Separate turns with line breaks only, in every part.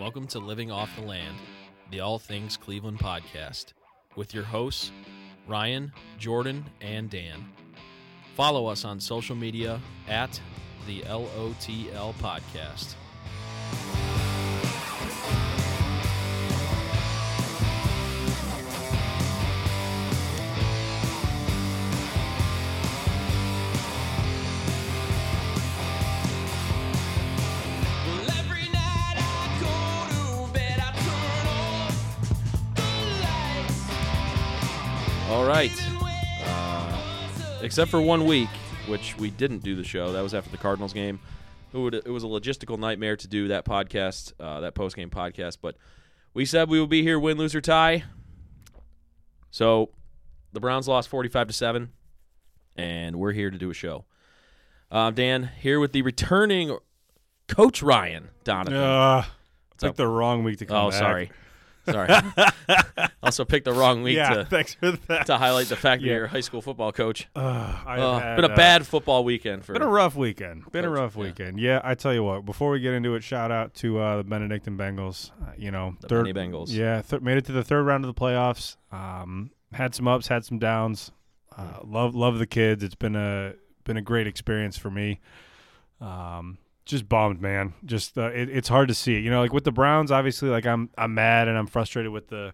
Welcome to Living Off the Land, the All Things Cleveland podcast, with your hosts, Ryan, Jordan, and Dan. Follow us on social media at the LOTL Podcast. Right. Uh, except for one week, which we didn't do the show. That was after the Cardinals game. It, would, it was a logistical nightmare to do that podcast, uh, that post game podcast. But we said we would be here, win, lose, or tie. So the Browns lost 45 to 7, and we're here to do a show. Uh, Dan, here with the returning coach Ryan Donovan.
Uh,
So-
picked the wrong week to come
oh,
back.
sorry. Sorry. also picked the wrong week
yeah,
to,
thanks for that.
to highlight the fact that
Yeah.
you're a high school football coach.
Uh,
Uh,
had,
been a
uh,
bad football weekend for
Been a rough weekend. Been a rough weekend. Yeah, I tell you what. Before we get into it, shout out to uh, the Benedictine Bengals. Uh, you know,
the
third,
Bengals.
Yeah, th- made it to the third round of the playoffs. Um, had some ups, had some downs. Uh, love love the kids. It's been a been a great experience for me. Um, just bummed, man. Just uh, it, it's hard to see. You know, like with the Browns, obviously, like I'm I'm mad and I'm frustrated with the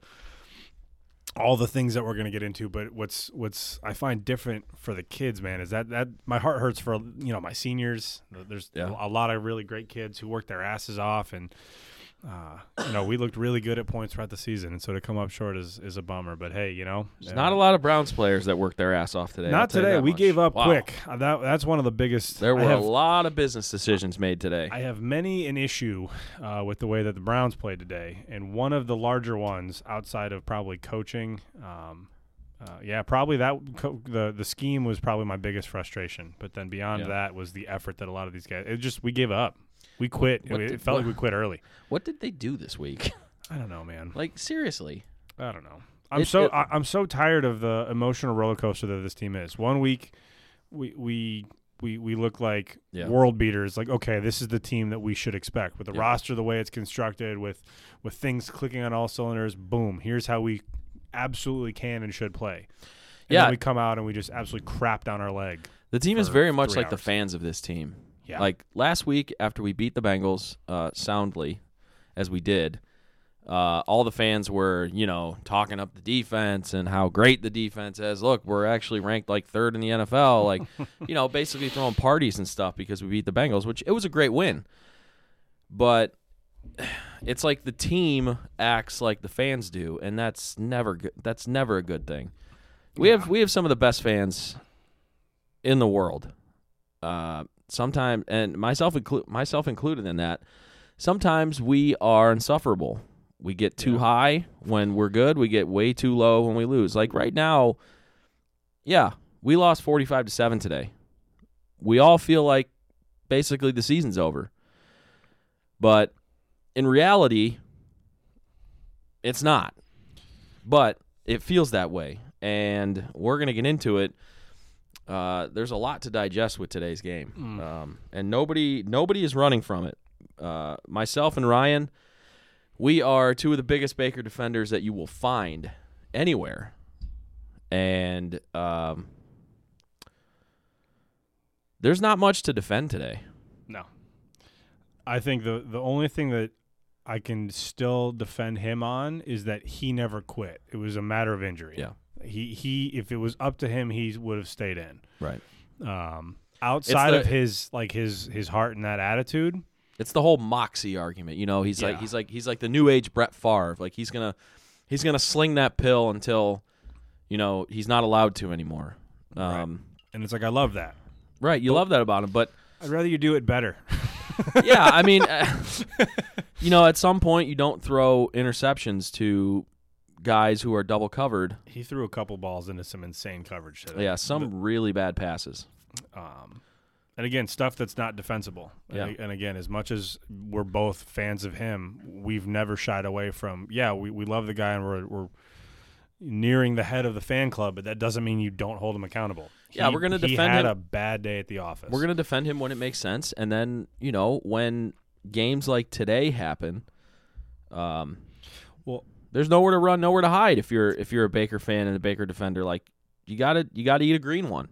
all the things that we're gonna get into. But what's what's I find different for the kids, man, is that that my heart hurts for you know my seniors. There's
Yeah.
a lot of really great kids who work their asses off and. Uh, you know, we looked really good at points throughout the season, and so to come up short is, is a bummer. But hey, you know,
There's
uh,
not a lot of Browns players that worked their ass off today.
Not today. We
much.
gave up
Wow.
quick. Uh, that that's one of the biggest.
There were
have,
a lot of business decisions made today.
I have many an issue uh, with the way that the Browns played today, and one of the larger ones outside of probably coaching. Um, uh, yeah, probably that co- the the scheme was probably my biggest frustration. But then beyond
Yeah.
that was the effort that a lot of these guys. It just we gave up. We quit.
What
it,
did-
felt like we quit early.
what did they do this week?
I don't know, man.
like seriously.
I don't know. I'm
It-
so
it-
I, I'm so tired of the emotional roller coaster that this team is. One week, we we we we look like
Yeah.
world beaters. Like, okay, this is the team that we should expect with the
Yeah.
roster the way it's constructed, with with things clicking on all cylinders. Boom! Here's how we absolutely can and should play. And
Yeah.
then we come out and we just absolutely crap down our leg.
The team is
for
very much
three
like the
hours.
fans of this team.
Yeah.
Like last week after we beat the Bengals uh, soundly, as we did, uh, all the fans were, you know, talking up the defense and how great the defense is. Look, we're actually ranked like third in the NFL. Like, you know, basically throwing parties and stuff because we beat the Bengals, which it was a great win. But it's like the team acts like the fans do, and that's never good. That's never a good thing. We have we have some of the best fans in the world. Uh, sometimes, and myself inclu- myself included in that. Sometimes we are insufferable. We get too
Yeah.
high when we're good. We get way too low when we lose. Like right now, yeah, we lost forty-five to seven today. We all feel like basically the season's over, but in reality, it's not. But it feels that way, and we're gonna get into it. Uh, there's a lot to digest with today's game,
Mm.
um, and nobody nobody is running from it. Uh, myself and Ryan, we are two of the biggest Baker defenders that you will find anywhere, and um, there's not much to defend today.
No. I think the the only thing that I can still defend him on is that he never quit. It was a matter of injury.
Yeah.
He he if it was up to him he would have stayed in.
Right.
Um outside
the-
of his like his his heart and that attitude.
It's the whole moxie argument. You know, he's like he's like he's like the new age Brett Favre. Like he's gonna he's gonna sling that pill until you know he's not allowed to anymore. Um,
And it's like I love that.
right. You love that about him, but
I'd rather you do it better.
yeah, I mean, uh, you know, at some point you don't throw interceptions to guys who are double covered.
he threw a couple balls into some insane coverage today.
Yeah, some really bad passes.
um, and again, stuff that's not defensible.
Yeah.
And, and again, as much as we're both fans of him, we've never shied away from. Yeah, we, we love the guy and we're we're nearing the head of the fan club, but that doesn't mean you don't hold him accountable.
Yeah,
He-
we're gonna defend
he
defend
had
him.
a bad day at the office.
We're going to defend him when it makes sense, and then you know when games like today happen, Um,
Well-
there's nowhere to run, nowhere to hide if you're if you're a Baker fan and a Baker defender. Like you gotta you gotta eat a green one.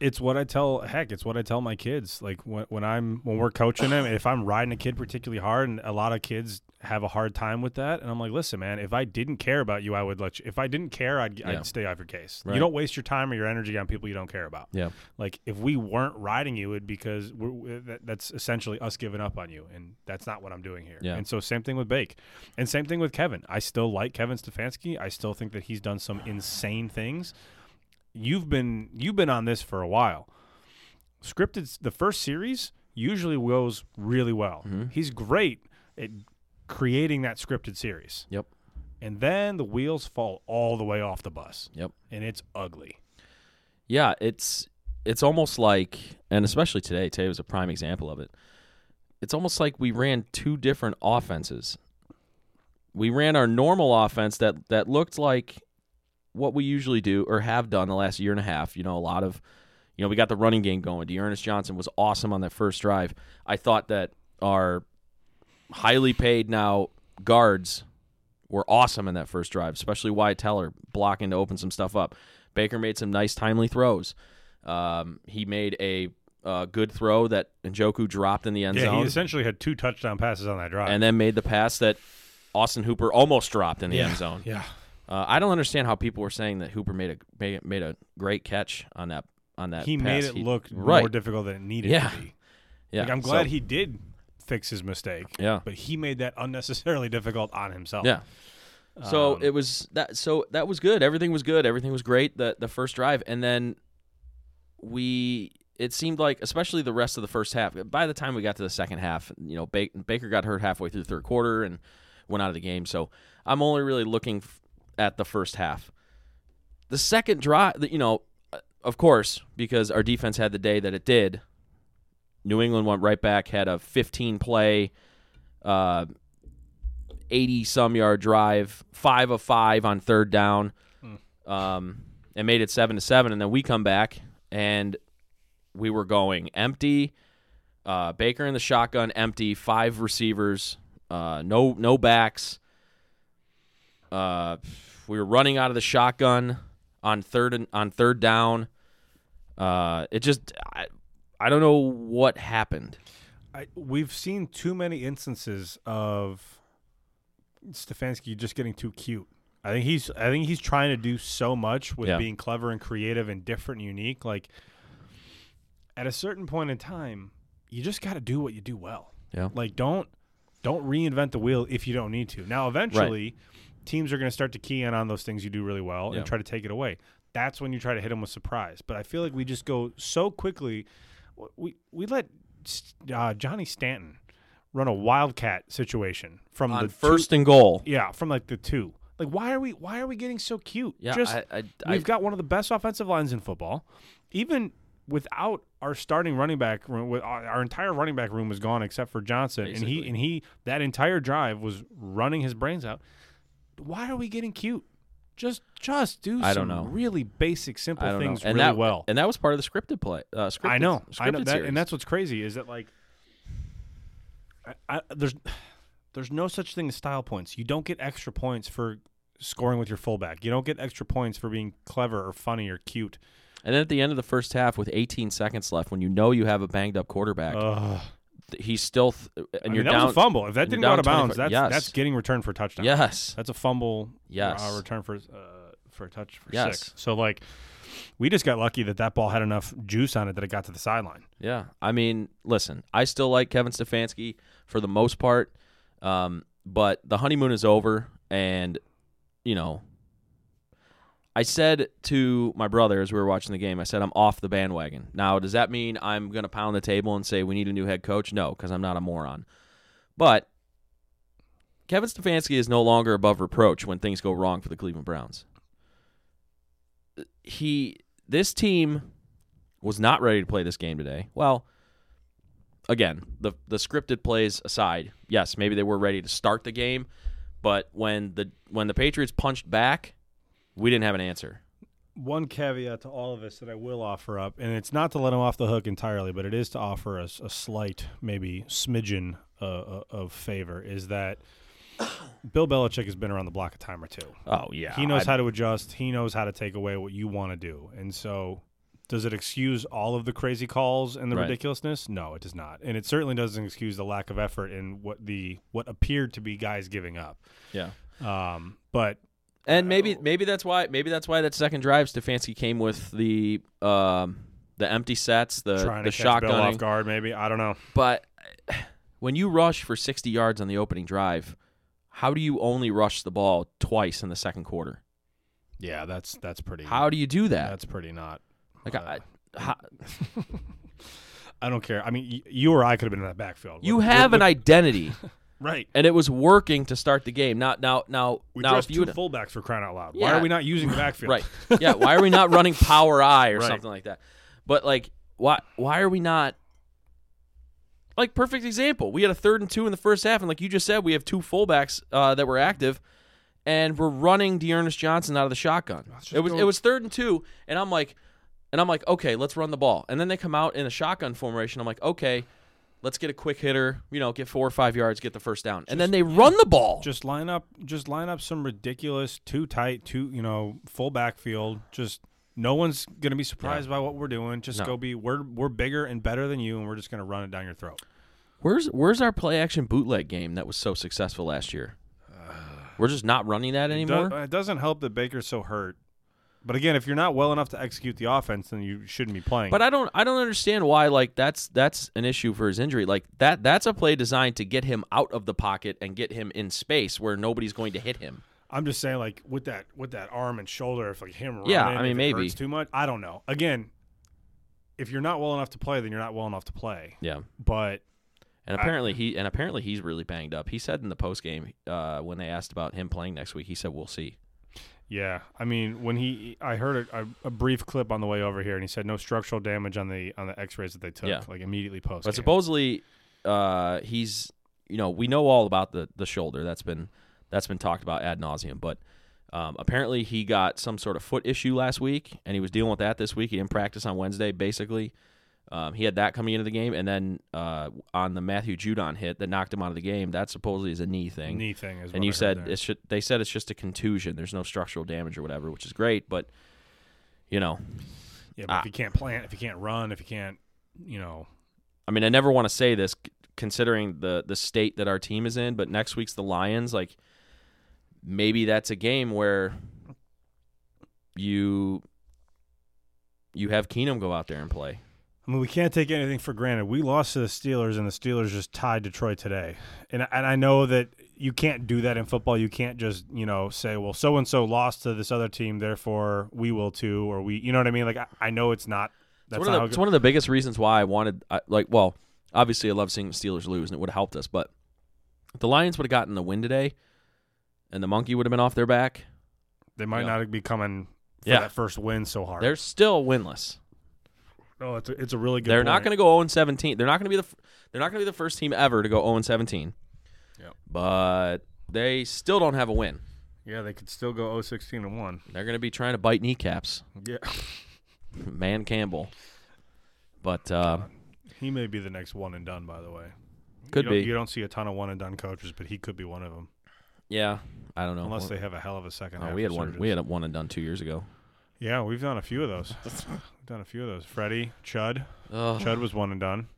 It's what I tell. Heck, it's what I tell my kids. Like when, when I'm when we're coaching them, if I'm riding a kid particularly hard, and a lot of kids have a hard time with that, and I'm like, listen, man, if I didn't care about you, I would let you. If I didn't care, I'd,
Yeah.
I'd stay off your case.
Right.
You don't waste your time or your energy on people you don't care about.
Yeah.
Like if we weren't riding you, it'd because we're, that, that's essentially us giving up on you, and that's not what I'm doing here.
Yeah.
And so same thing with Bake, and same thing with Kevin. I still like Kevin Stefanski. I still think that he's done some insane things. You've been you've been on this for a while. Scripted the first series usually goes really well.
Mhm.
He's great at creating that scripted series.
Yep.
And then the wheels fall all the way off the bus.
Yep.
And it's ugly.
Yeah, it's it's almost like, and especially today, today was a prime example of it. It's almost like we ran two different offenses. We ran our normal offense that that looked like what we usually do or have done the last year and a half. You know, a lot of, you know, we got the running game going. D'Ernest Johnson was awesome on that first drive. I thought that our highly paid now guards were awesome in that first drive, especially Wyatt Teller blocking to open some stuff up. Baker made some nice timely throws. Um, he made a uh, good throw that Njoku dropped in the end
Yeah,
zone,
he essentially had two touchdown passes on that drive.
and then made the pass that Austin Hooper almost dropped in the end zone.
yeah.
Uh, I don't understand how people were saying that Hooper made a made, made a great catch on that on that.
He
pass.
made it
He-
look
right.
more difficult than it needed
Yeah.
to be.
Yeah,
Like I'm glad
so-
he did fix his mistake.
Yeah.
But he made that unnecessarily difficult on himself.
Yeah. So
Um,
it was that. So that was good. Everything was good. Everything was great. The the first drive, and then we. It seemed like, especially the rest of the first half. By the time we got to the second half, you know, Baker got hurt halfway through the third quarter and went out of the game. So I'm only really looking f- at the first half. The second drive, you know, uh, of course, because our defense had the day that it did. New England went right back, had a 15 play, uh, 80 some yard drive, five of five on third down, um, and made it seven to seven. And then we come back and we were going empty. Uh, Baker in the shotgun, empty, five receivers, uh, no no backs. Uh, we were running out of the shotgun on third and on third down. Uh, it just I, I don't know what happened.
I, we've seen too many instances of Stefanski just getting too cute. I think he's I think he's trying to do so much with
Yeah.
being clever and creative and different and unique. Like at a certain point in time, you just got to do what you do well.
Yeah.
Like don't don't reinvent the wheel if you don't need to. Now eventually, teams are going to start to key in on those things you do really well
Yeah.
and try to take it away. That's when you try to hit them with surprise. But I feel like we just go so quickly. We we let uh, Johnny Stanton run a wildcat situation from
On
the
first
two,
and goal.
yeah, from like the two. Like why are we why are we getting so cute?
Yeah,
just
I, I, I,
we've got one of the best offensive lines in football. Even without our starting running back room, with our, our entire running back room was gone except for Johnson, and he and he that entire drive was running his brains out. Why are we getting cute? Just just do
I
some
don't know.
really basic, simple
I don't
things
know. And
really
that,
well.
and that was part of the scripted play. Uh, scripted,
I know, I know
scripted
that,
series.
and that's what's crazy is that like, I, I, there's there's no such thing as style points. You don't get extra points for scoring with your fullback. You don't get extra points for being clever or funny or cute.
And then at the end of the first half, with 18 seconds left, when you know you have a banged up quarterback,
Ugh.
He's still th- and
I mean,
you're
that
down.
was a fumble. If that didn't go out of bounds, that's
yes.
that's getting returned for a touchdown.
Yes,
that's a fumble.
Yes.
uh, return for uh, for a touch for
Yes.
six. So like, we just got lucky that that ball had enough juice on it that it got to the sideline.
yeah. I mean, listen, I still like Kevin Stefanski for the most part, um, but the honeymoon is over, and you know, I said to my brother as we were watching the game, I said I'm off the bandwagon. Now, does that mean I'm going to pound the table and say we need a new head coach? No, because I'm not a moron. But Kevin Stefanski is no longer above reproach when things go wrong for the Cleveland Browns. He, this team, was not ready to play this game today. Well, again, the the scripted plays aside, yes, maybe they were ready to start the game, but when the when the Patriots punched back, we didn't have an answer.
one caveat to all of this that I will offer up, and it's not to let him off the hook entirely, but it is to offer us a slight, maybe smidgen uh, uh, of favor, is that Bill Belichick has been around the block a time or two.
Oh yeah,
he knows
I-
how to adjust. He knows how to take away what you want to do. And so, does it excuse all of the crazy calls and the
Right.
ridiculousness? No, it does not. And it certainly doesn't excuse the lack of effort in what the what appeared to be guys giving up.
Yeah,
Um, but
and maybe maybe that's why maybe that's why that second drive Stefanski came with the um the empty sets, the
trying
the
to catch Bill off guard, maybe I don't know.
But when you rush for 60 yards on the opening drive, how do you only rush the ball twice in the second quarter?
Yeah, that's that's pretty.
How do you do that?
That's pretty not.
Like
uh,
I, how,
I don't care. I mean, y- you or I could have been in that backfield.
you have an identity,
right.
and it was working to start the game. Now, now, now,
We
now, if you
two
would,
fullbacks for crying out loud. Why are we not using the backfield?
right, yeah, why are we not running power I or
Right.
something like that? But like, why, why are we not? Like perfect example, we had a third and two in the first half, and like you just said, we have two fullbacks uh, that were active, and we're running D'Ernest Johnson out of the shotgun. It was
go-
it was third and two, and I'm like, and I'm like, okay, let's run the ball, and then they come out in a shotgun formation. I'm like, okay, let's get a quick hitter, you know, get four or five yards, get the first down, and then they run the ball.
Just line up. Just line up some ridiculous, too tight, too you know, full backfield. Just no one's gonna be surprised by what we're doing. Just
No.
go be. We're we're bigger and better than you, and we're just gonna run it down your throat.
Where's where's our play action bootleg game that was so successful last year? We're just not running that
It,
anymore.
do- it doesn't help that Baker's so hurt. But again, if you're not well enough to execute the offense, then you shouldn't be playing.
But I don't I don't understand why like that's that's an issue for his injury. Like that that's a play designed to get him out of the pocket and get him in space where nobody's going to hit him.
I'm just saying, like with that with that arm and shoulder, if like him running,
Yeah, I mean,
if it
maybe.
hurts too much. I don't know. Again, if you're not well enough to play, then you're not well enough to play.
Yeah.
But
And apparently he and apparently he's really banged up. He said in the post game uh, when they asked about him playing next week, he said we'll see.
Yeah, I mean, when he, I heard a, a, brief clip on the way over here, and he said no structural damage on the on the X-rays that they took,
Yeah.
like immediately post.
But supposedly uh, he's you know we know all about the the shoulder that's been that's been talked about ad nauseum. But um, apparently he got some sort of foot issue last week, and he was dealing with that this week. He didn't practice on Wednesday. Basically, um, he had that coming into the game, and then uh, on the Matthew Judon hit that knocked him out of the game, that supposedly is a knee thing.
knee thing is.
and you
I
said
there.
it should. They said it's just a contusion. There's no structural damage or whatever, which is great. But you know,
yeah, but
ah.
if you can't plant, if you can't run, if you can't, you know,
I mean, I never want to say this considering the the state that our team is in, but next week's the Lions. Like, maybe that's a game where you you have Keenum go out there and play.
I mean, we can't take anything for granted. We lost to the Steelers, and the Steelers just tied Detroit today. And and I know that you can't do that in football. You can't just you know say, well, so and so lost to this other team, therefore we will too, or we, you know what I mean? Like I, I know it's not. That's
It's one, of the,
it
it's one of the biggest reasons why I wanted, I, like, well, obviously I love seeing the Steelers lose, and it would have helped us. But if the Lions would have gotten the win today, and the monkey would have been off their back,
they might
Yeah.
not be coming for
Yeah.
that first win so hard.
they're still winless.
Oh, it's a, it's a really good.
They're not going to go 0 17. They're not going to be the they're not going to be the first team ever to go 0 17.
Yep.
But they still don't have a win.
Yeah, they could still go 0-16 and one.
They're going to be trying to bite kneecaps.
Yeah,
Dan Campbell. But uh,
he may be the next one and done. By the way,
could
you
be.
You don't see a ton of one and done coaches, but he could be one of them,
Yeah. I don't know.
unless they have a hell of a second.
Oh, we had one. We had a one and done two years ago.
Yeah, we've done a few of those. done a few of those. Freddie, Chud.
Oh,
Chud was one and done.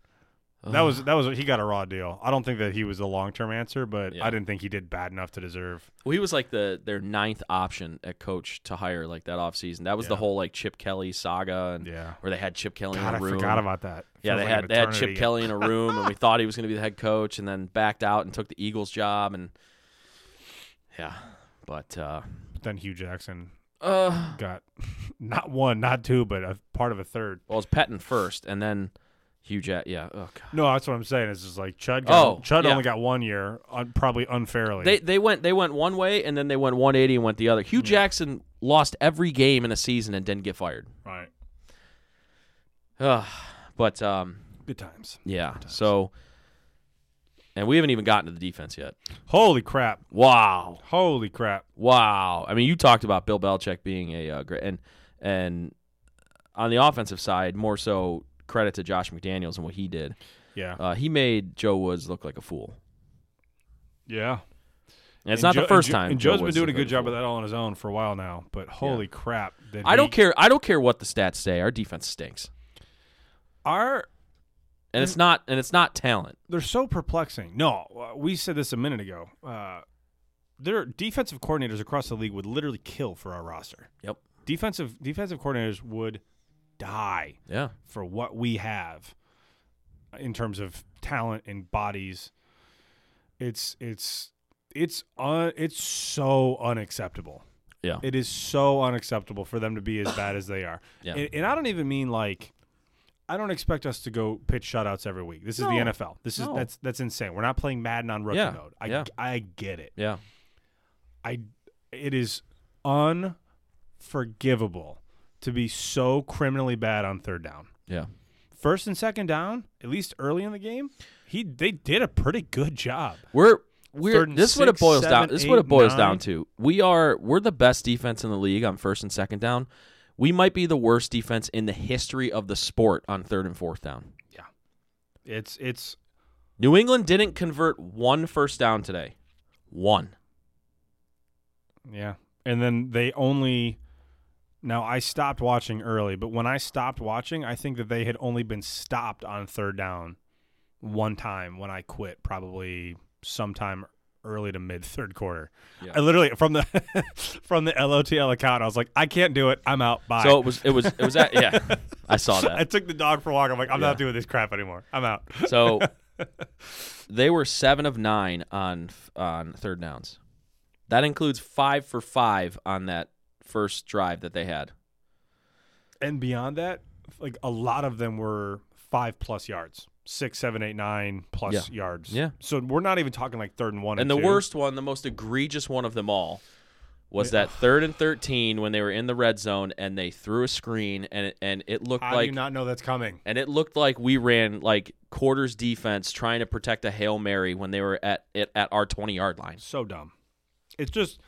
That was that was he got a raw deal. I don't think that he was a long term answer, but
Yeah.
I didn't think he did bad enough to deserve.
Well, he was like the their ninth option at coach to hire like that offseason. That was the whole like Chip Kelly saga and
Yeah.
where they had Chip Kelly
God,
in
I
a room.
forgot about that.
Yeah, they
like
had they had Chip. Kelly in a room, and we thought he was going to be the head coach, and then backed out and took the Eagles job, and yeah, but uh,
But then Hue Jackson
uh,
got not one, not two, but a part of a third.
well, it's was Pettine first, and then Hue Jack. Yeah, oh god,
No, that's what I'm saying. It's just like Chud. Got,
Oh,
Chud
yeah.
only got one year, un, probably unfairly.
they they went they went one way, and then they went 180 and went the other. Hue Jackson lost every game in a season and didn't get fired.
right.
Ugh. but um,
Good times.
yeah, so. And we haven't even gotten to the defense yet.
Holy crap!
Wow.
Holy crap!
Wow. I mean, you talked about Bill Belichick being a uh, great and and on the offensive side, more so credit to Josh McDaniels and what he did.
Yeah,
Uh, he made Joe Woods look like a fool.
yeah,
And it's not the first
Joe-
time.
And
Joe
Joe's been doing a good job of that all on his own for a while now. But holy crap! Did
I don't care. I don't care what the stats say. Our defense stinks,
Our
and it's not. And it's not talent.
they're so perplexing. No, uh, we said this a minute ago. Uh, their defensive coordinators across the league would literally kill for our roster.
Yep.
Defensive defensive coordinators would die
Yeah.
for what we have in terms of talent and bodies. It's it's it's un, it's so unacceptable.
Yeah.
It is so unacceptable for them to be as bad as they are.
Yeah.
And, and I don't even mean like I don't expect us to go pitch shutouts every week. This is the NFL. This is
No.
that's that's insane. We're not playing Madden on rookie
Yeah.
mode. I
Yeah.
I get it.
Yeah.
I it is unforgivable to be so criminally bad on third down.
Yeah.
First and second down, at least early in the game, he they did a pretty good job.
We're we're this is what it
six,
boils down.
seven,
This is what it boils
nine.
down to. We are we're the best defense in the league on first and second down. We might be the worst defense in the history of the sport on third and fourth down. Yeah.
It's it's
New England didn't convert one first down today. One.
yeah. And then they only now I stopped watching early, but when I stopped watching, I think that they had only been stopped on third down one time when I quit, probably sometime early to mid third quarter.
Yeah.
I literally from the from the LOTL account, I was like, I can't do it. I'm out. Bye.
So it was it was it was at yeah. I saw that.
I took the dog for a walk. I'm like, I'm
Yeah.
not doing this crap anymore. I'm out.
So they were seven of nine on on third downs. That includes five for five on that first drive that they had.
And beyond that, like a lot of them were five plus yards, six, seven, eight, nine plus
Yeah.
yards.
Yeah.
So we're not even talking like third and one.
And
And,
the
two.
worst one, the most egregious one of them all, was that third and thirteen when they were in the red zone and they threw a screen and it, and it looked
How do
like
you not know that's coming?
and it looked like we ran like quarters defense trying to protect a hail mary when they were at at, at our twenty yard line.
So dumb. It's just,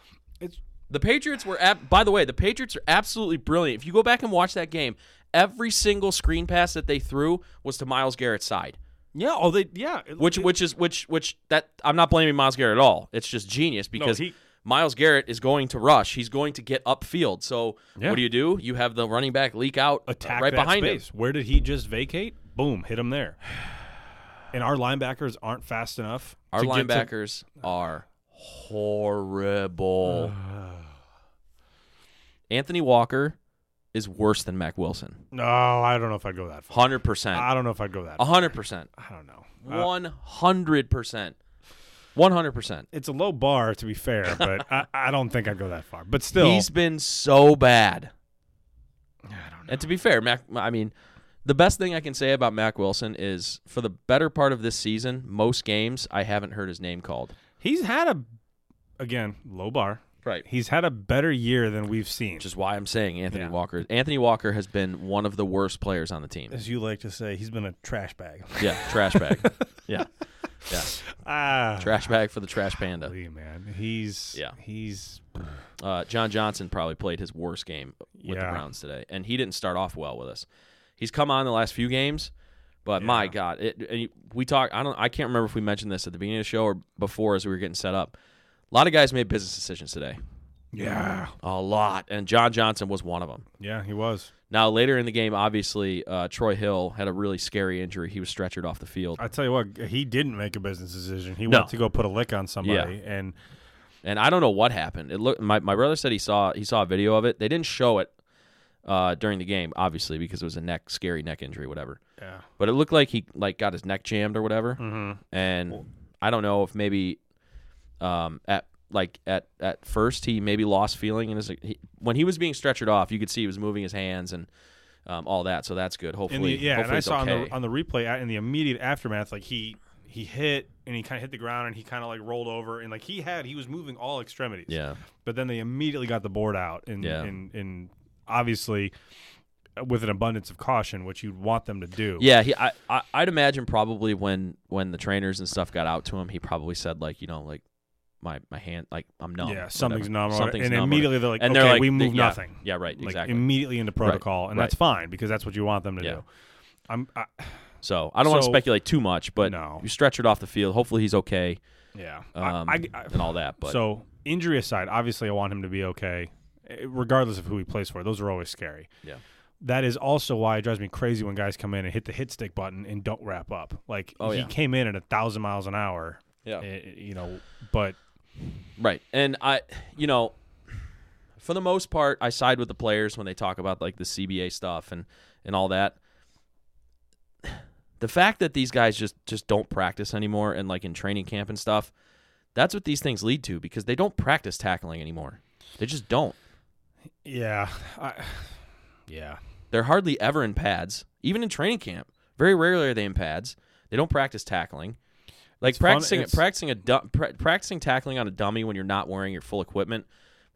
it's
The Patriots were ab- by the way, the Patriots are absolutely brilliant. If you go back and watch that game, every single screen pass that they threw was to Myles Garrett's side.
yeah. Oh, they yeah. it-
Which
it-
which is which which that I'm not blaming Myles Garrett at all. It's just genius because
he-
Myles Garrett is going to rush. He's going to get upfield. So
Yeah.
what do you do? You have the running back leak out
attack
right behind
space.
him.
Where did he just vacate? Boom, hit him there. And our linebackers aren't fast enough.
Our
to get to-
linebackers are horrible. Anthony Walker is worse than Mack Wilson.
no, I don't know if I'd go that far.
Hundred percent.
I don't know if I'd go that. far.
hundred percent.
I don't know. Uh,
One hundred percent. One hundred percent.
it's a low bar to be fair, but I, I don't think I'd go that far. But still,
He's been so bad.
I don't know.
And to be fair, Mack, I mean, the best thing I can say about Mack Wilson is for the better part of this season, most games I haven't heard his name called.
He's had a again low bar.
Right.
He's had a better year than we've seen.
Which is why I'm saying Anthony
Yeah.
Walker. Anthony Walker has been one of the worst players on the team.
as you like to say, he's been a trash bag.
Yeah, trash bag. yeah, yeah,
ah,
trash bag for the trash panda.
golly, man. He's
Yeah.
He's
Uh, John Johnson probably played his worst game with the Browns today, and he didn't start off well with us. He's come on the last few games, but my God, it, and we talk. I don't. I can't remember if we mentioned this at the beginning of the show or before as we were getting set up. A lot of guys made business decisions today.
yeah
A lot, and John Johnson was one of them.
yeah he was.
Now later in the game, obviously, uh, Troy Hill had a really scary injury. He was stretchered off the field,
I tell you what, he didn't make a business decision. He
No.
went to go put a lick on somebody, and
and I don't know what happened. It looked. My, my brother said he saw he saw a video of it. They didn't show it uh, during the game, obviously, because it was a neck scary neck injury, whatever.
yeah,
But it looked like he like got his neck jammed or whatever.
mm-hmm.
And I don't know if maybe um, at like at at first he maybe lost feeling in his he, when he was being stretchered off. You could see he was moving his hands and um, all that. So that's good.
And
Hopefully,
the, yeah, and I saw on the on the replay in the immediate aftermath, like he he hit and he kind of hit the ground and he kind of like rolled over and like he had he was moving all extremities.
yeah,
but then they immediately got the board out and
Yeah.
and, and obviously uh, with an abundance of caution, which you'd want them to do.
yeah. He, I, I, I'd imagine probably when when the trainers and stuff got out to him, he probably said like, you know, like my my hand, like I'm numb.
yeah, something's
whatever.
numb,
Something's
and
numb
immediately they're like,
and
okay,
they're like,
we move
yeah,
nothing.
Yeah, right.
Like
exactly.
immediately into protocol, and
right.
that's fine because that's what you want them to
Yeah.
do. I'm I,
So I don't want to speculate too much, but
No.
you stretch it off the field. Hopefully he's okay.
Yeah.
um,
I, I,
and all that. But
so injury aside, obviously I want him to be okay, eh, regardless of who he plays for. Those are always scary.
Yeah.
That is also why it drives me crazy when guys come in and hit the hit stick button and don't wrap up. Like
Oh,
he
yeah.
came in at a thousand miles an hour.
yeah,
eh, you know, but
right. And I, you know, for the most part, I side with the players when they talk about like the CBA stuff and and all that. The fact that these guys just just don't practice anymore and like in training camp and stuff, that's what these things lead to because they don't practice tackling anymore. They just don't.
yeah, I, yeah.
They're hardly ever in pads, even in training camp. Very rarely are they in pads. They don't practice tackling. Like
It's
practicing
it's-
practicing a du- pra- practicing tackling on a dummy when you're not wearing your full equipment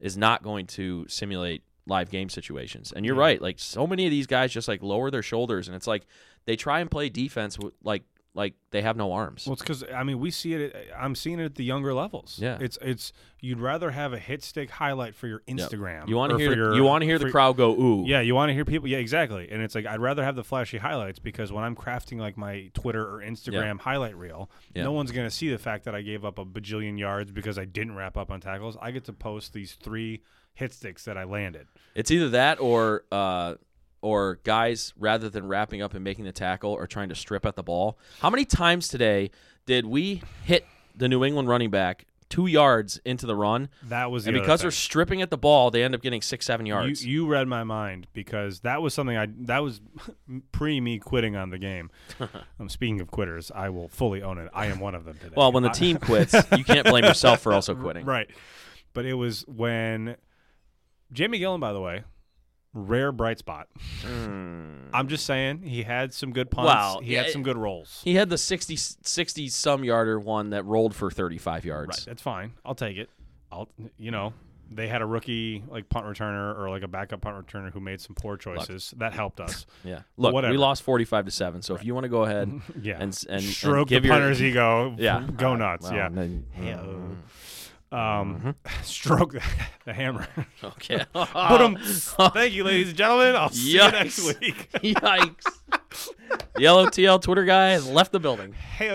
is not going to simulate live game situations. And you're
Yeah.
right. Like so many of these guys just like lower their shoulders and it's like they try and play defense with, like like they have no arms.
Well, it's because I mean we see it. At, I'm seeing it at the younger levels.
Yeah.
it's it's you'd rather have a hit stick highlight for your
Yep.
Instagram.
You want to hear
your-
you want to hear the crowd go ooh.
Yeah, you want to hear people. Yeah, exactly. And it's like I'd rather have the flashy highlights because when I'm crafting like my Twitter or Instagram highlight reel,
Yeah.
no one's gonna see the fact that I gave up a bajillion yards because I didn't wrap up on tackles. I get to post these three hit sticks that I landed.
It's either that or uh, or guys rather than wrapping up and making the tackle or trying to strip at the ball. How many times today did we hit the New England running back two yards into the run,
That was
and because
thing.
they're stripping at the ball, they end up getting six, seven
You,
yards.
you read my mind because that was something I that was pre me quitting on the game. um, speaking of quitters, I will fully own it. I am one of them today.
well, when the
I-
team quits, you can't blame yourself for also quitting.
Right. But it was when Jamie Gillan, by the way, rare bright spot. I'm just saying he had some good punts.
Wow,
he
yeah,
had some good rolls.
He had the 60, 60 some yarder one that rolled for 35
Right.
yards.
That's fine. I'll take it. I'll you know, they had a rookie like punt returner or like a backup punt returner who made some poor choices. That helped us.
Yeah. Look,
Whatever.
we lost 45 to 7. So if you want to go ahead
Yeah.
and and, and
Stroke
give
the
your-
punter's ego.
Yeah.
Go nuts.
well,
yeah.
then-
Um, um,
Mm-hmm.
stroke the, the hammer.
Okay.
Thank you, ladies and gentlemen. I'll see you next week.
Yikes. Yellow TL Twitter guy has left the building.
Hey,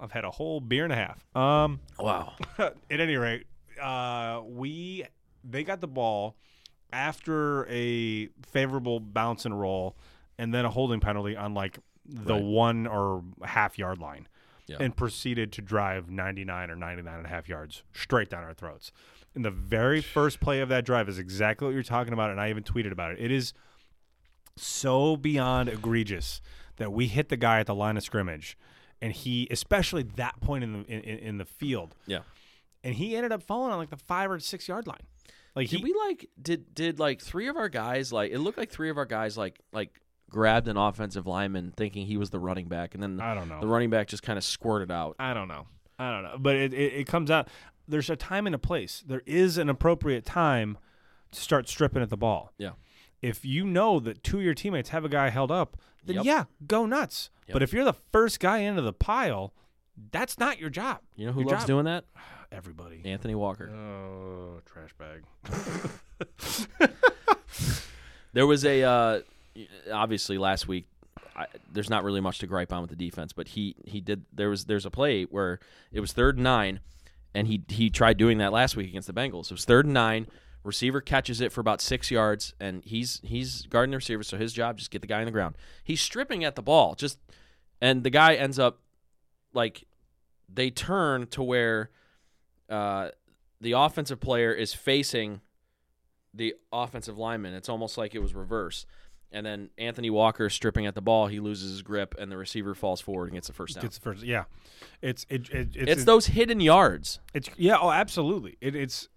I've had a whole beer and a half. Um,
Wow.
at any rate, uh, we they got the ball after a favorable bounce and roll, and then a holding penalty on like the
Right.
one or half yard line,
Yeah.
and proceeded to drive 99 or 99 and a half yards straight down our throats. And the very first play of that drive is exactly what you're talking about, and I even tweeted about it. It is so beyond egregious that we hit the guy at the line of scrimmage, and he, especially that point in the in, in the field,
Yeah.
and he ended up falling on like the five or six yard line. Like he,
Did we like did did like three of our guys like it looked like three of our guys like like grabbed an offensive lineman thinking he was the running back and then
I don't know.
the running back just kind of squirted out.
I don't know. I don't know. But it, it, it comes out. There's a time and a place. There is an appropriate time to start stripping at the ball.
Yeah.
If you know that two of your teammates have a guy held up, then
Yep.
yeah, go nuts.
Yep.
But if you're the first guy into the pile, that's not your job.
You know who
Your
loves
job-
doing that?
Everybody.
Anthony Walker.
Oh, trash bag.
There was a uh, obviously last week. I, there's not really much to gripe on with the defense, but he he did. There was there's a play where it was third and nine, and he he tried doing that last week against the Bengals. It was third and nine. Receiver catches it for about six yards, and he's he's guarding the receiver, so his job just get the guy on the ground. He's stripping at the ball, just and the guy ends up like they turn to where uh, the offensive player is facing the offensive lineman. It's almost like it was reverse. And then Anthony Walker is stripping at the ball. He loses his grip, and the receiver falls forward and gets the first down.
Gets the first. Yeah. It's it, it it's,
it's those hidden yards.
It's yeah, oh, absolutely. It, it's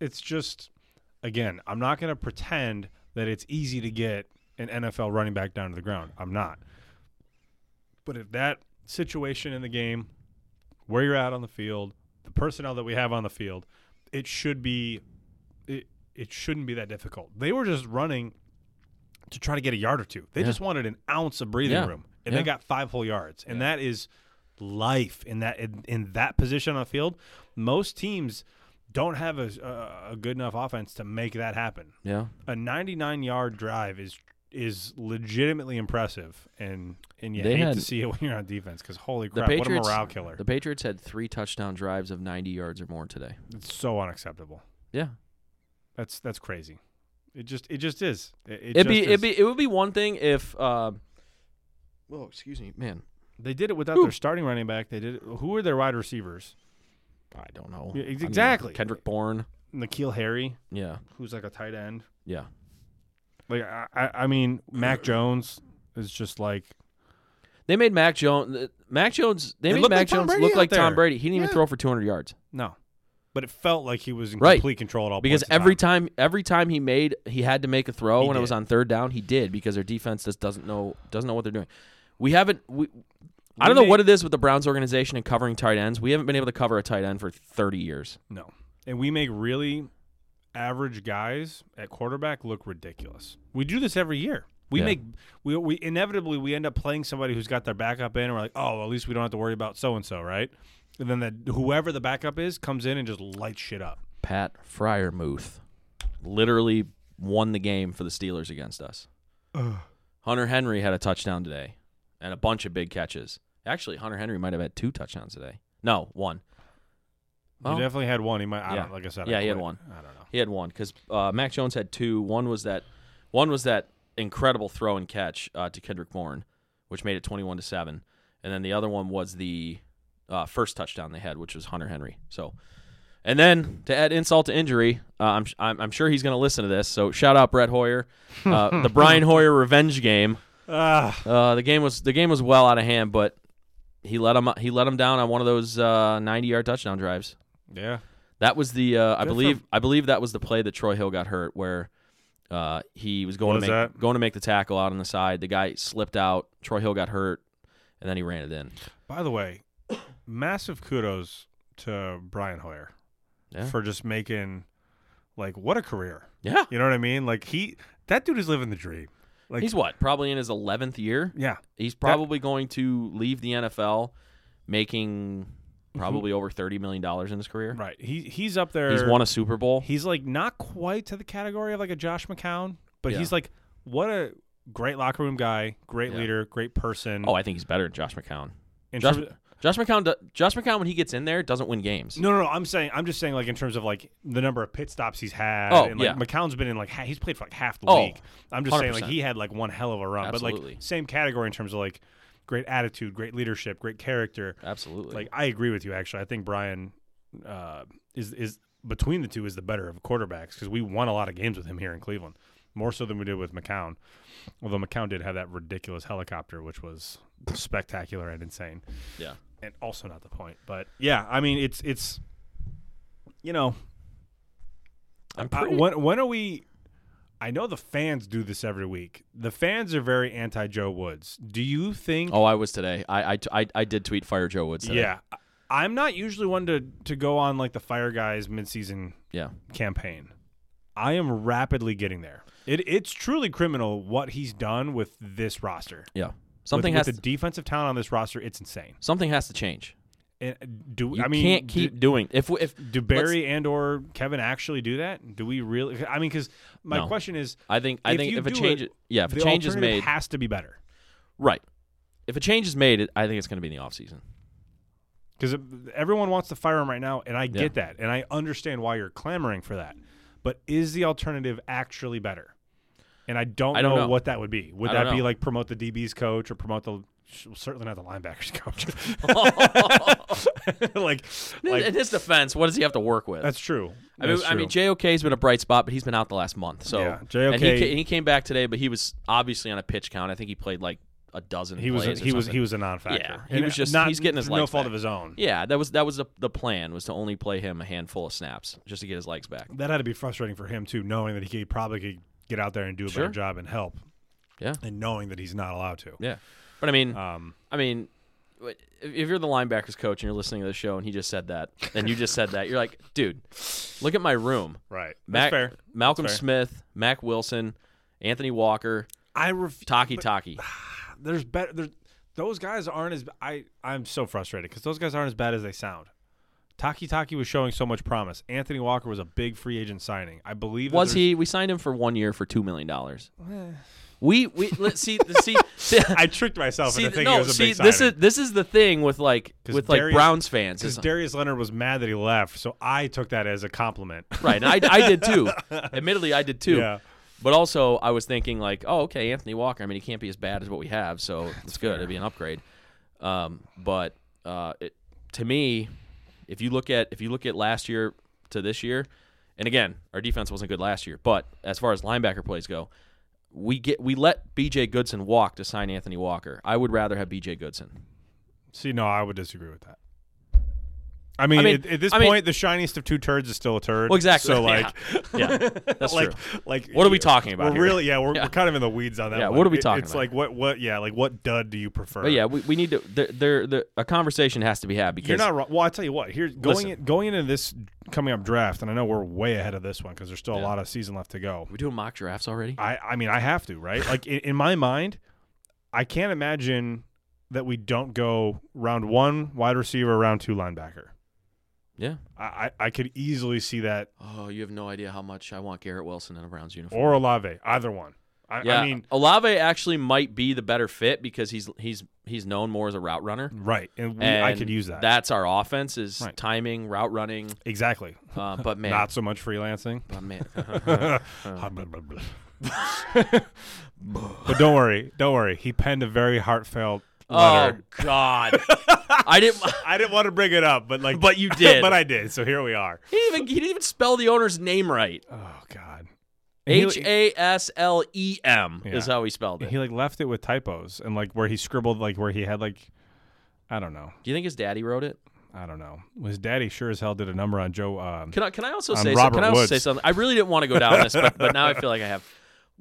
it's just again, I'm not going to pretend that it's easy to get an NFL running back down to the ground. I'm not. But if that situation in the game, where you're at on the field, the personnel that we have on the field, it should be it it shouldn't be that difficult. They were just running to try to get a yard or two. They
Yeah.
just wanted an ounce of breathing
Yeah.
room, and
Yeah.
they got five whole yards, and that is life in that in, in that position on the field. Most teams don't have a, a, good enough offense to make that happen.
Yeah.
A 99 yard drive is is legitimately impressive, and and you
They
hate
had-
to see it when you're on defense because holy crap, what a
Patriots,
morale killer!
the Patriots had three touchdown drives of 90 yards or more today.
It's so unacceptable.
Yeah,
That's that's crazy. It just it just is. It, it
it'd be
just
it'd be it would be one thing if. Uh, well, excuse me, man.
They did it without
Whew.
their starting running back. They did it. Who are their wide receivers?
I don't know.
Yeah,
I mean,
exactly.
Kendrick Bourne.
N'Keal Harry,
Yeah,
who's like a tight end.
yeah.
Like I, I mean, Mac Jones is just like
They made Mac Jones. Mac Jones. They
It
made Mac
like
Jones look like Tom. Brady. He didn't even throw for 200 yards
no, but it felt like he was in
Right.
complete control at all
because
points
every
time.
time, every time he made, he had to make a throw
He
when it was on third down. He did because their defense just doesn't know doesn't know what they're doing. We haven't. We, I don't know what it is with the Browns organization and covering tight ends. We haven't been able to cover a tight end for 30 years.
No, and we make really average guys at quarterback look ridiculous. We do this every year. We
Yeah.
make we we inevitably we end up playing somebody who's got their backup in, and we're like, oh, at least we don't have to worry about so and so, right? And then the, whoever the backup is comes in and just lights shit up.
Pat Freiermuth literally won the game for the Steelers against us. Hunter Henry had a touchdown today and a bunch of big catches. Actually, Hunter Henry might have had two touchdowns today. No, one. Well,
he definitely had one. He might. I
yeah.
don't, like I said, I
Yeah, he had one.
I don't know.
He had one because uh, Mac Jones had two. One was that, one was that incredible throw and catch uh, to Kendrick Bourne, which made it twenty-one to seven, and then the other one was the uh, first touchdown they had, which was Hunter Henry. So, and then to add insult to injury, uh, I'm, I'm I'm sure he's going to listen to this. So shout out Brett Hoyer, uh, the Brian Hoyer revenge game.
Ah,
Uh, the game was the game was well out of hand, but he let him he let him down on one of those uh, ninety-yard touchdown drives.
yeah.
That was the uh, I believe I believe that was the play that Troy Hill got hurt where uh, he was going
Was
to make
that?
going to make the tackle out on the side. The guy slipped out. Troy Hill got hurt, and then he ran it in.
By the way, massive kudos to Brian Hoyer
Yeah,
for just making like what a career.
yeah.
You know what I mean? Like he that dude is living the dream. Like
He's what probably in his eleventh year.
yeah.
He's probably going to leave the NFL making
Mm-hmm.
probably over thirty million dollars in his career.
Right. He he's up there.
He's won a Super Bowl.
He's like not quite to the category of like a Josh McCown, but
Yeah.
he's like what a great locker room guy, great
Yeah.
leader, great person.
Oh, I think he's better than Josh McCown. Josh, Josh McCown. Josh McCown when he gets in there doesn't win games.
no, no, no. I'm saying, I'm just saying, like in terms of like the number of pit stops he's had.
Oh,
and, like,
yeah.
McCown's been in like ha- he's played for like half the
Oh,
league. I'm just saying, like he had like one hell of a run,
Absolutely.
but like same category in terms of like great attitude, great leadership, great character.
Absolutely.
Like I agree with you. Actually, I think Brian uh, is is between the two is the better of quarterbacks because we won a lot of games with him here in Cleveland, more so than we did with McCown. Although McCown did have that ridiculous helicopter, which was spectacular and insane,
yeah.
And also not the point. But yeah, I mean, it's it's you know,
I'm pretty,
when when are we? I know the fans do this every week. The fans are very anti Joe Woods. Do you think?
Oh, I was today. I I, I, I did tweet fire Joe Woods. Today.
Yeah. I- I'm not usually one to, to go on like the Fire Guys midseason
yeah.
campaign. I am rapidly getting there. It, it's truly criminal what he's done with this roster.
Yeah. Something
with,
has
with
to,
the defensive talent on this roster. It's insane.
something has to change.
And do
You
I mean
can't keep
do,
doing if if
do Berry and or Kevin actually do that? Do we really? I mean, because my
No.
question is,
I think I
If
think if a change
it,
yeah if a change is made
has to be better.
right if a change is made I think it's going to be in the offseason.
because everyone wants to fire him right now, and I
Yeah.
get that, and I understand why you're clamoring for that. But is the alternative actually better? And I don't,
I don't
know,
know.
what that would be. Would that be like promote the DB's coach or promote the certainly not the linebackers coach? like, like
in his defense, what does he have to work with?
that's true.
I mean,
That's
I mean. JOK's been a bright spot, but he's been out the last month. So
Yeah,
and he, he came back today, but he was obviously on a pitch count. I think he played like a dozen.
he was a, he was he was a non-factor.
Yeah, he
And
was just-
not,
he's getting his
no fault
back.
of his own.
Yeah, that was that was the, the plan was to only play him a handful of snaps just to get his legs back.
That had to be frustrating for him too, knowing that he could, probably could get out there and do a
Sure.
better job and help.
Yeah.
and knowing that he's not allowed to.
Yeah, but I mean,
Um,
I mean, if you're the linebackers coach and you're listening to the show and he just said that, and you just said that, you're like, dude, look at my room.
right.
Mack,
That's fair.
Malcolm
That's fair.
Smith, Mack Wilson, Anthony Walker,
I ref-
Takitaki.
there's better. There's, those guys aren't as I. I'm so frustrated because those guys aren't as bad as they sound. Takitaki was showing so much promise. Anthony Walker was a big free agent signing. I believe.
Was he? We signed him for one year for two million dollars. We we let's see see, see
I tricked myself
See,
into thinking
no,
it was a
see,
big
this
signing.
is this is the thing with like with like
Darius-
Browns fans.
because Darius Leonard was mad that he left, so I took that as a compliment.
right, and I, I did too. Admittedly, I did too.
Yeah.
But also, I was thinking like, oh, okay, Anthony Walker. I mean, he can't be as bad as what we have, so it's good. It'd be an upgrade. Um, but uh, it, to me, if you look at if you look at last year to this year, and again, our defense wasn't good last year, but as far as linebacker plays go, we get we let B.J. Goodson walk to sign Anthony Walker. I would rather have B.J. Goodson.
See, no, I would disagree with that. I mean,
I mean-
at, at this
I mean-
point, the shiniest of two turds is still a turd.
Well, exactly.
So, like,
Yeah, that's
like,
true.
like,
What are we talking about
We're
here?
really, yeah, we're,
Yeah.
we're kind of in the weeds on that.
Yeah,
one.
what are we
It-
talking
It's
about
like what, what, yeah, like what dud do you prefer?
But yeah, we, we need to. There, there, there, a conversation has to be had because
You're not wrong. Well, I tell you what. Here, going in, going into this coming up draft, and I know we're way ahead of this one because there's still a lot of season left to go.
we doing mock drafts already.
I, I mean, I have to, right? like in, in my mind, I can't imagine that we don't go round one wide receiver, round two linebacker.
Yeah.
I, I, could easily see that,
Oh, you have no idea how much I want Garrett Wilson in a Browns uniform.
or Olave, either one. I,
yeah,
I mean,
Olave actually might be the better fit because he's he's he's known more as a route runner.
right, and, we,
And
I could use that.
That's our offense is
Right.
timing, route running.
exactly.
Uh, but man,
Not so much freelancing.
but man,
but don't worry, don't worry. He penned a very heartfelt
oh. God, I didn't.
I didn't want to bring it up, but like,
But you did.
but I did. So here we are.
He didn't even he didn't even spell the owner's name right.
Oh God.
H A S L E M is how he spelled it.
He like left it with typos and like where he scribbled like where he had like I don't know.
Do you think his daddy wrote it?
I don't know. His daddy sure as hell did a number on Joe um,
Can I can I also say
Robert
some, can I also
Woods.
say something? I really didn't want to go down this, but, but now I feel like I have.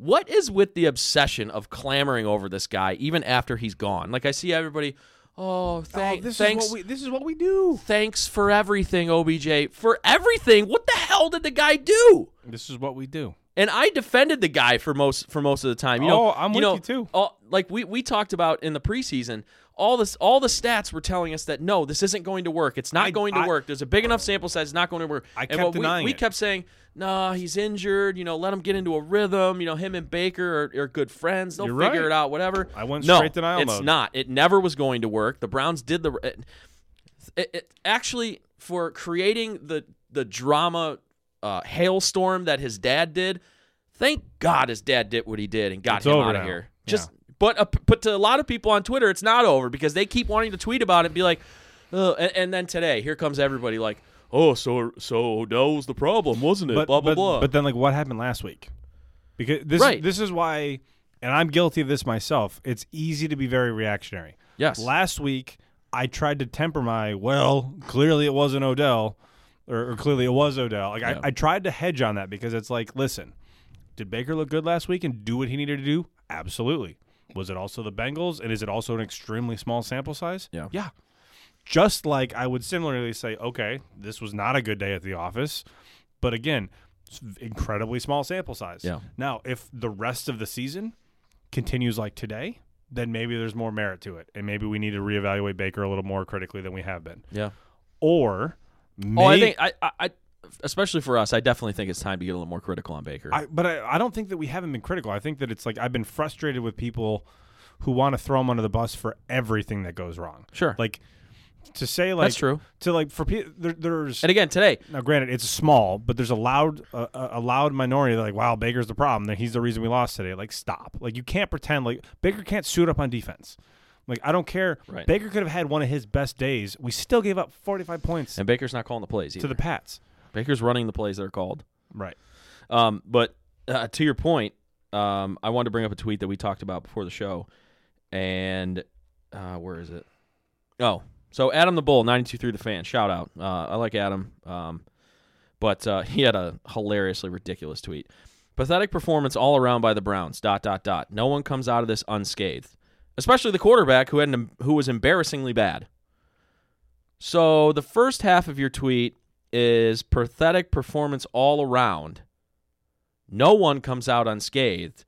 What is with the obsession of clamoring over this guy even after he's gone? Like I see everybody, oh, oh thank,
this
thanks,
is what we this is what we do.
thanks for everything, OBJ, for everything. What the hell did the guy do?
This is what we do.
And I defended the guy for most for most of the time. You know,
Oh, I'm
you
with
know,
you too.
all- like we we talked about in the preseason, all this all the stats were telling us that no, this isn't going to work. It's not
I-
going to
I-
work. There's a big enough sample size. It's not going to work.
I
and
kept
what we,
denying
we
it.
kept saying, nah, he's injured. You know, let him get into a rhythm. You know, him and Baker are, are good friends. They'll
You're
figure
right.
it out. Whatever.
I went
no,
straight denial
it's
mode.
It's not. It never was going to work. The Browns did the. It, it, it- actually for creating the the drama uh, hailstorm that his dad did. Thank God his dad did what he did and got
It's
him out of
now.
here. Just but uh, but to a lot of people on Twitter, it's not over because they keep wanting to tweet about it and be like, and, and then today, here comes everybody like, oh, so so Odell was the problem, wasn't it?
But,
blah blah
but,
blah.
but then like what happened last week? Because this
Right.
this is why and I'm guilty of this myself. It's easy to be very reactionary.
yes,
Last week, I tried to temper my well. Clearly, it wasn't Odell, or, or clearly it was Odell. Like
Yeah.
I, I tried to hedge on that because it's like, listen, did Baker look good last week and do what he needed to do? Absolutely. Was it also the Bengals, and is it also an extremely small sample size?
Yeah.
yeah. Just like I would similarly say, okay, this was not a good day at the office, but again, it's incredibly small sample size.
Yeah.
Now, if the rest of the season continues like today, then maybe there's more merit to it, and maybe we need to reevaluate Baker a little more critically than we have been.
yeah.
Or,
Oh, I think I, I, I, especially for us, I definitely think it's time to get a little more critical on Baker.
I, but I, I don't think that we haven't been critical. I think that it's like I've been frustrated with people who want to throw him under the bus for everything that goes wrong.
sure,
Like to say like
that's true.
to like for people there, there's
And again, today,
now granted it's small, but there's a loud uh, a loud minority that like wow Baker's the problem. That he's the reason we lost today. Like stop. Like you can't pretend like Baker can't suit up on defense. Like I don't care.
Right.
Baker could have had one of his best days. We still gave up 45 points
and Baker's not calling the plays
to the Pats.
Baker's running the plays that are called.
Right.
Um, but uh, to your point, um, I wanted to bring up a tweet that we talked about before the show, and uh, where is it? Oh, so Adam the Bull, ninety two through the fan. Shout out. Uh, I like Adam. Um, but uh, he had a hilariously ridiculous tweet. Pathetic performance all around by the Browns. Dot dot dot. No one comes out of this unscathed, especially the quarterback who had an, who was embarrassingly bad. So the first half of your tweet is pathetic performance all around. No one comes out unscathed.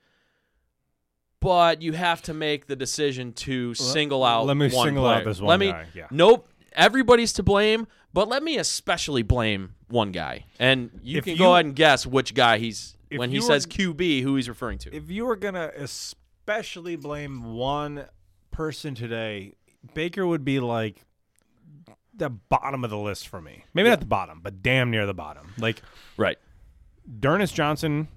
But you have to make the decision to single out.
Let me single
player.
out this one
Let me,
guy. Yeah.
Nope. Everybody's to blame, but let me especially blame one guy. And you
If
can
you-
go ahead and guess which guy he's when he says
were-
QB, who he's referring to.
If you were gonna especially blame one person today, Baker would be like the bottom of the list for me. Maybe not the bottom, but damn near the bottom. Like
Right.
D'Ernest Johnson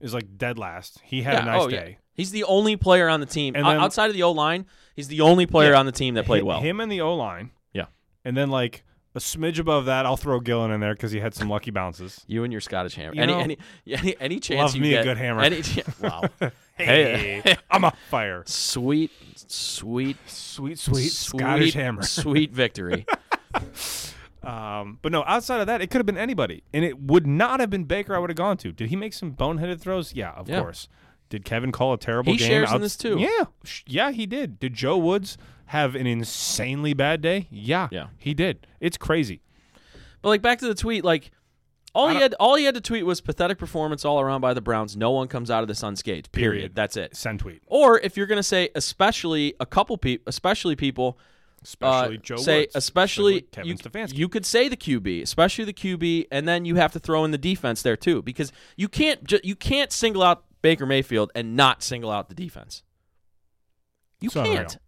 is like dead last. He had a nice
oh, yeah. He's the only player on the team
then-
outside of the O line. He's the only player
Yeah.
on the team that played
Hi-
well.
Him and the O line.
Yeah.
And then like a smidge above that, I'll throw Gillan in there because he had some lucky bounces.
You and your Scottish hammer.
You
any,
know,
any any any chance
love
you
me a good hammer.
Any, wow.
Hey,
Hey.
I'm a fire.
sweet, sweet,
Sweet,
sweet
Scottish hammer.
Sweet victory.
Um, but no, outside of that, it could have been anybody, and it would not have been Baker. I would have gone to. Did he make some boneheaded throws? Yeah, of
Yeah.
course. Did Kevin call a terrible
He
game?
shares in this too.
Yeah, yeah, he did. Did Joe Woods have an insanely bad day? Yeah,
Yeah.
he did. It's crazy.
But like back to the tweet, like all he had all he had to tweet was pathetic performance all around by the Browns. No one comes out of this unscathed. Period.
Period.
That's it.
Send tweet,
Or if you're gonna say especially a couple people, especially people,
especially
uh,
Joe
say
Woods,
especially
Kevin
you,
Stefanski.
you could say the QB, especially the QB, and then you have to throw in the defense there too, because you can't ju- you can't single out Baker Mayfield and not single out the defense. You
unreal.
can't.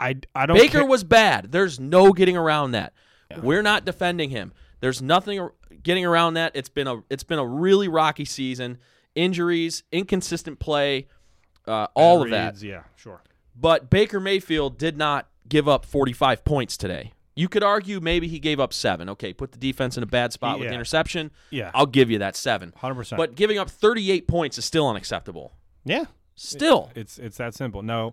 I, I don't.
Baker
care-
was bad. There's no getting around that.
Yeah.
We're not defending him. There's nothing getting around that. It's been a it's been a really rocky season. Injuries, inconsistent play, uh, all of that.
Yeah, sure.
But Baker Mayfield did not give up 45 points today. You could argue maybe he gave up seven. Okay, put the defense in a bad spot with the interception.
Yeah,
I'll give you that seven.
hundred percent.
But giving up 38 points is still unacceptable.
yeah,
Still.
it's it's that simple. No,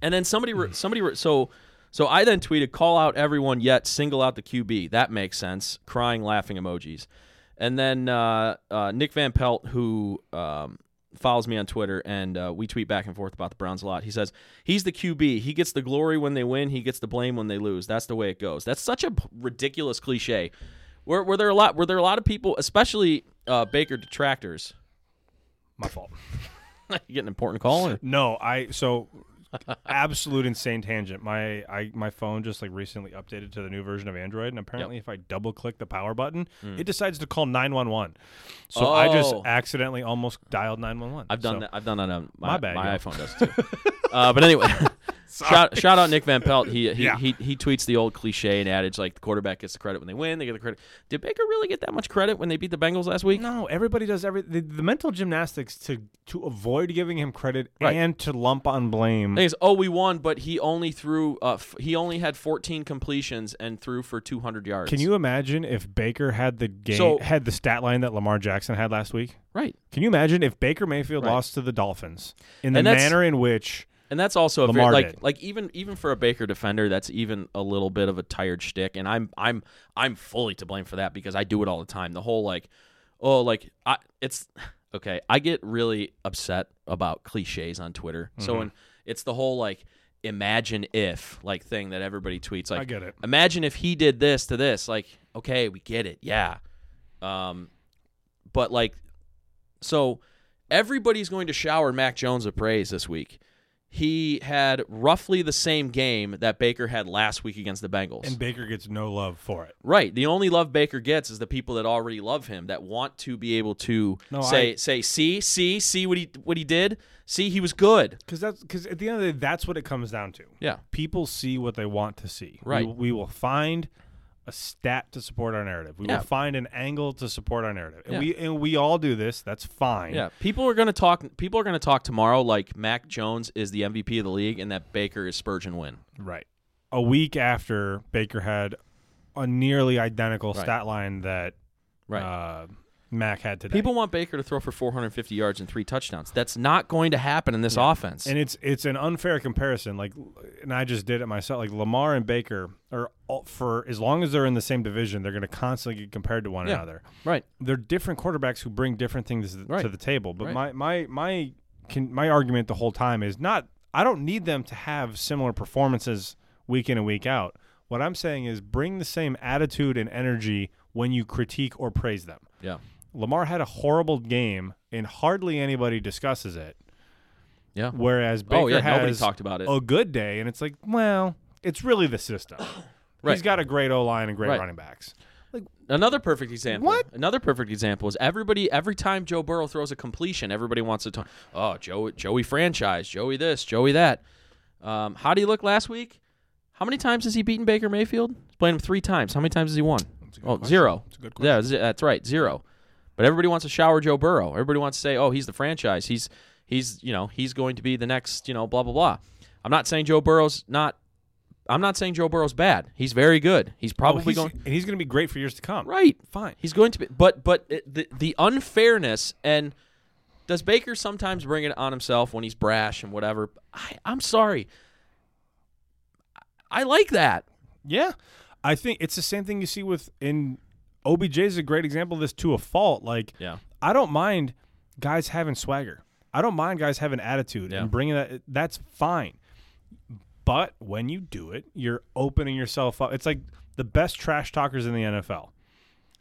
And then somebody, re- somebody, re- so, so I then tweeted, "Call out everyone yet, single out the QB." That makes sense. Crying, laughing emojis. And then uh, uh, Nick Van Pelt, who um, follows me on Twitter, and uh, we tweet back and forth about the Browns a lot. He says he's the QB. He gets the glory when they win. He gets the blame when they lose. That's the way it goes. That's such a ridiculous cliche. Were, were there a lot? Were there a lot of people, especially uh, Baker detractors?
my fault.
you get an important call. Or?
No, I so absolute insane tangent. My I my phone just like recently updated to the new version of Android, and apparently, if I double click the power button, it decides to call nine one one. So I just.
Oh.
accidentally almost dialed nine one one.
I've done that. I've done that on my,
My bad,
my iPhone does too. uh, but anyway, shout, shout out Nick Van Pelt. He he,
Yeah.
he he tweets the old cliche and adage like the quarterback gets the credit when they win. They get the credit. Did Baker really get that much credit when they beat the Bengals last week?
No, everybody does every the, the mental gymnastics to to avoid giving him credit
Right.
and to lump on blame.
Thing is, oh, we won, but he only threw. Uh, f- he only had 14 completions and threw for 200 yards.
Can you imagine if Baker had the game
So-
had the stat line that Lamar Jackson had last week?
Right,
Can you imagine if Baker Mayfield
Right.
lost to the Dolphins in the manner in which
and that's also a very, like
did.
like even even for a Baker defender, that's even a little bit of a tired shtick. And I'm I'm I'm fully to blame for that because I do it all the time. The whole like, oh, like I it's okay. I get really upset about cliches on Twitter.
Mm-hmm.
So when it's the whole like imagine if like thing that everybody tweets like
I get it.
imagine if he did this to this like okay we get it yeah um but like so everybody's going to shower mac jones of praise this week he had roughly the same game that baker had last week against the bengals
And Baker gets no love for it.
right the only love baker gets is the people that already love him that want to be able to
No,
say
I-
say see see see what he what he did see he was good
Because that's because at the end of the day, that's what it comes down to.
yeah
People see what they want to see. We-
Right.
We, will find a stat to support our narrative. We
Yeah.
will find an angle to support our narrative. And
Yeah.
we and we all do this. That's fine.
Yeah, people are going to talk. People are going to talk tomorrow like Mac Jones is the MVP of the league and that Baker is Spurgeon win.
Right. A week after Baker had a nearly identical
Right.
stat line that
Right.
uh, Mac had today.
people want Baker to throw for 450 yards and three touchdowns. That's not going to happen in this offense.
and it's it's an unfair comparison. Like, and I just did it myself. Like Lamar and Baker are all, for as long as they're in the same division, they're going to constantly get compared to one
Yeah.
another.
right.
They're different quarterbacks who bring different things to,
Right.
to the table. But
Right.
my my my can, my argument the whole time is not. I don't need them to have similar performances week in and week out. What I'm saying is bring the same attitude and energy when you critique or praise them.
Yeah.
Lamar had a horrible game, and hardly anybody discusses it.
Yeah.
Whereas Baker
oh yeah, nobody
has
talked about it.
a good day, and it's like, well, it's really the system.
Right.
He's got a great O line and great
Right.
running backs.
Like Another perfect example.
What?
Another perfect example is everybody. Every time Joe Burrow throws a completion, everybody wants to talk. Oh, Joe, Joey franchise, Joey this, Joey that. Um, how did he look last week? How many times has he beaten Baker Mayfield? He's played him three times. How many times has he won?
That's a good
Oh,
question.
zero.
That's a good
Yeah, that's right, zero. But everybody wants to shower Joe Burrow. Everybody wants to say, "Oh, he's the franchise. He's he's you know he's going to be the next you know blah blah blah." I'm not saying Joe Burrow's not. I'm not saying Joe Burrow's bad. He's very good. He's
Oh,
probably
he's,
going
and he's going to be great for years to come.
right.
Fine.
He's going to be, but but the the unfairness and does Baker sometimes bring it on himself when he's brash and whatever? I, I'm sorry. I like that.
Yeah, I think it's the same thing you see with in OBJ is a great example of this to a fault. Like,
Yeah.
I don't mind guys having swagger. I don't mind guys having attitude
Yeah.
and bringing that. That's fine. But when you do it, you're opening yourself up. It's like the best trash talkers in the NFL.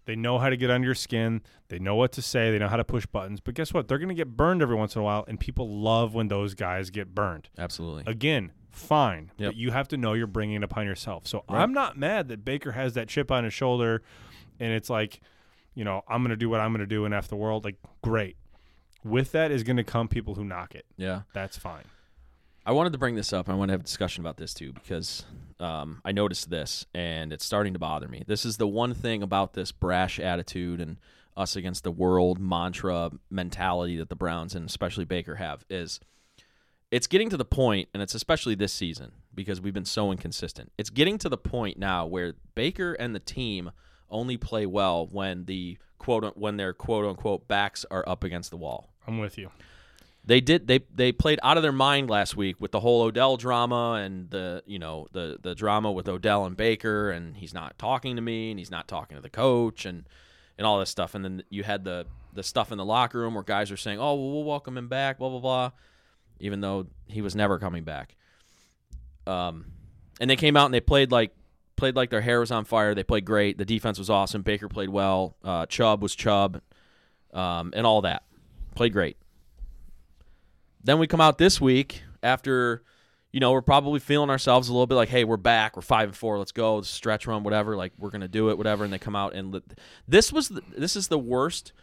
They know how to get under your skin. They know what to say. They know how to push buttons. But guess what? They're going to get burned every once in a while, and people love when those guys get burned.
Absolutely.
Again, fine.
Yep.
But you have to know you're bringing it upon yourself. So
Right.
I'm not mad that Baker has that chip on his shoulder and it's like, you know, I'm going to do what I'm going to do and F the world. Like, great. With that is going to come people who knock it.
Yeah.
That's fine.
I wanted to bring this up. I want to have a discussion about this too because um, I noticed this and it's starting to bother me. This is the one thing about this brash attitude and us against the world mantra mentality that the Browns and especially Baker have is it's getting to the point, and it's especially this season because we've been so inconsistent. It's getting to the point now where Baker and the team only play well when the quote when their quote unquote backs are up against the wall.
I'm with you.
They did they they played out of their mind last week with the whole Odell drama and the you know the the drama with Odell and Baker and he's not talking to me and he's not talking to the coach and and all this stuff and then you had the the stuff in the locker room where guys are saying oh well, we'll welcome him back blah blah blah even though he was never coming back um and they came out and they played like played like their hair was on fire. They played great. The defense was awesome. Baker played well. Uh, Chubb was Chubb um, and all that. Played great. Then we come out this week after, you know, we're probably feeling ourselves a little bit like, hey, we're back, we're five and four, let's go, stretch run, whatever. Like we're gonna do it, whatever. And they come out and this was the, this is the worst,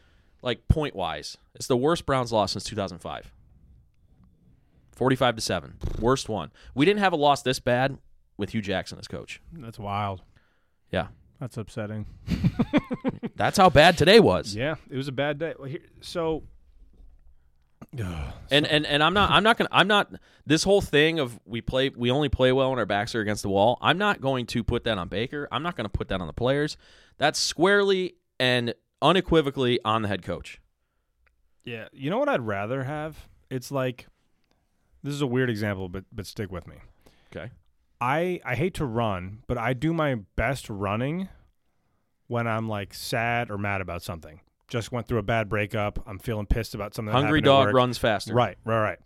like point wise, it's the worst Browns loss since 2005. 45 to seven, worst one. We didn't have a loss this bad with Hue Jackson as coach.
That's wild.
Yeah,
That's upsetting.
that's how bad today was.
Yeah, it was a bad day. So,
And and and I'm not I'm not gonna I'm not this whole thing of we play we only play well when our backs are against the wall. I'm not going to put that on Baker. I'm not going to put that on the players. That's squarely and unequivocally on the head coach.
yeah, you know what I'd rather have? It's like, this is a weird example, but but stick with me.
Okay.
I I hate to run, but I do my best running when I'm like sad or mad about something. Just went through a bad breakup. I'm feeling pissed about something.
Hungry dog runs faster.
Right, right, right.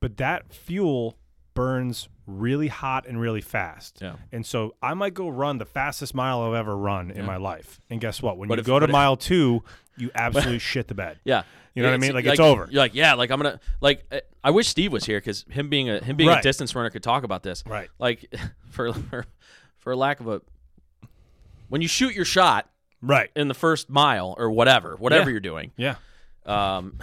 But that fuel burns really hot and really fast.
Yeah.
And so I might go run the fastest mile I've ever run in
Yeah.
my life. And guess what? When
But
you
if-
go to
but if-
mile two, you absolutely shit the bed.
Yeah.
You know what I mean? Like, it's over.
You're like, yeah, like I'm gonna like. I wish Steve was here because him being a him being a distance runner could talk about this.
Right.
Like, for for for lack of a, when you shoot your shot
Right.
in the first mile or whatever, whatever
Yeah.
you're doing,
Yeah.
Um,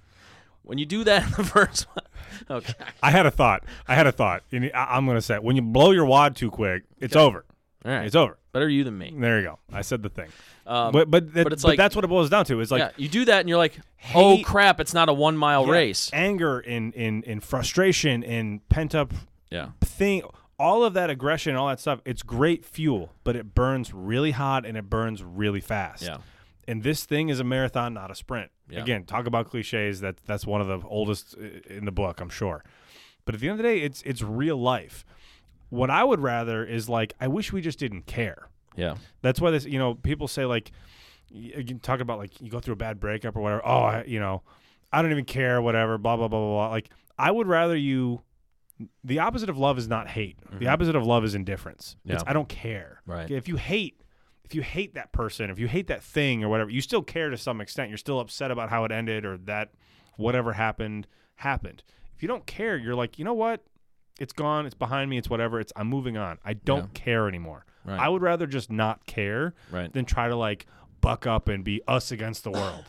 when you do that in the first one, okay,
I had a thought. I had a thought. I- I'm going to say when you blow your wad too quick, it's over.
All right,
It's over.
better you than me.
There you go. I said the thing.
Um,
but but, that-
but it's
but
like-
that's what it boils down to. It's like
yeah, you do that and you're like, oh crap, it's not a one mile
yeah,
race.
anger and in in frustration and pent up
Yeah,
thing all of that aggression all that stuff it's great fuel but it burns really hot and it burns really fast
yeah,
and this thing is a marathon not a sprint
Yeah.
again talk about cliches that that's one of the oldest uh, in the book i'm sure but at the end of the day it's it's real life what i would rather is like i wish we just didn't care.
Yeah,
that's why this you know people say like you can talk about like you go through a bad breakup or whatever oh I, you know i don't even care whatever blah blah blah blah blah. Like i would rather you the opposite of love is not hate. The opposite of love is indifference. It's,
Mm-hmm.
I don't care.
Right.
if you hate if you hate that person if you hate that thing or whatever you still care to some extent. You're still upset about how it ended or that whatever happened happened. If you don't care you're like you know what it's gone it's behind me it's whatever it's i'm moving on i don't care anymore
Right.
I would rather just not care
Right.
than try to like buck up and be us against the world.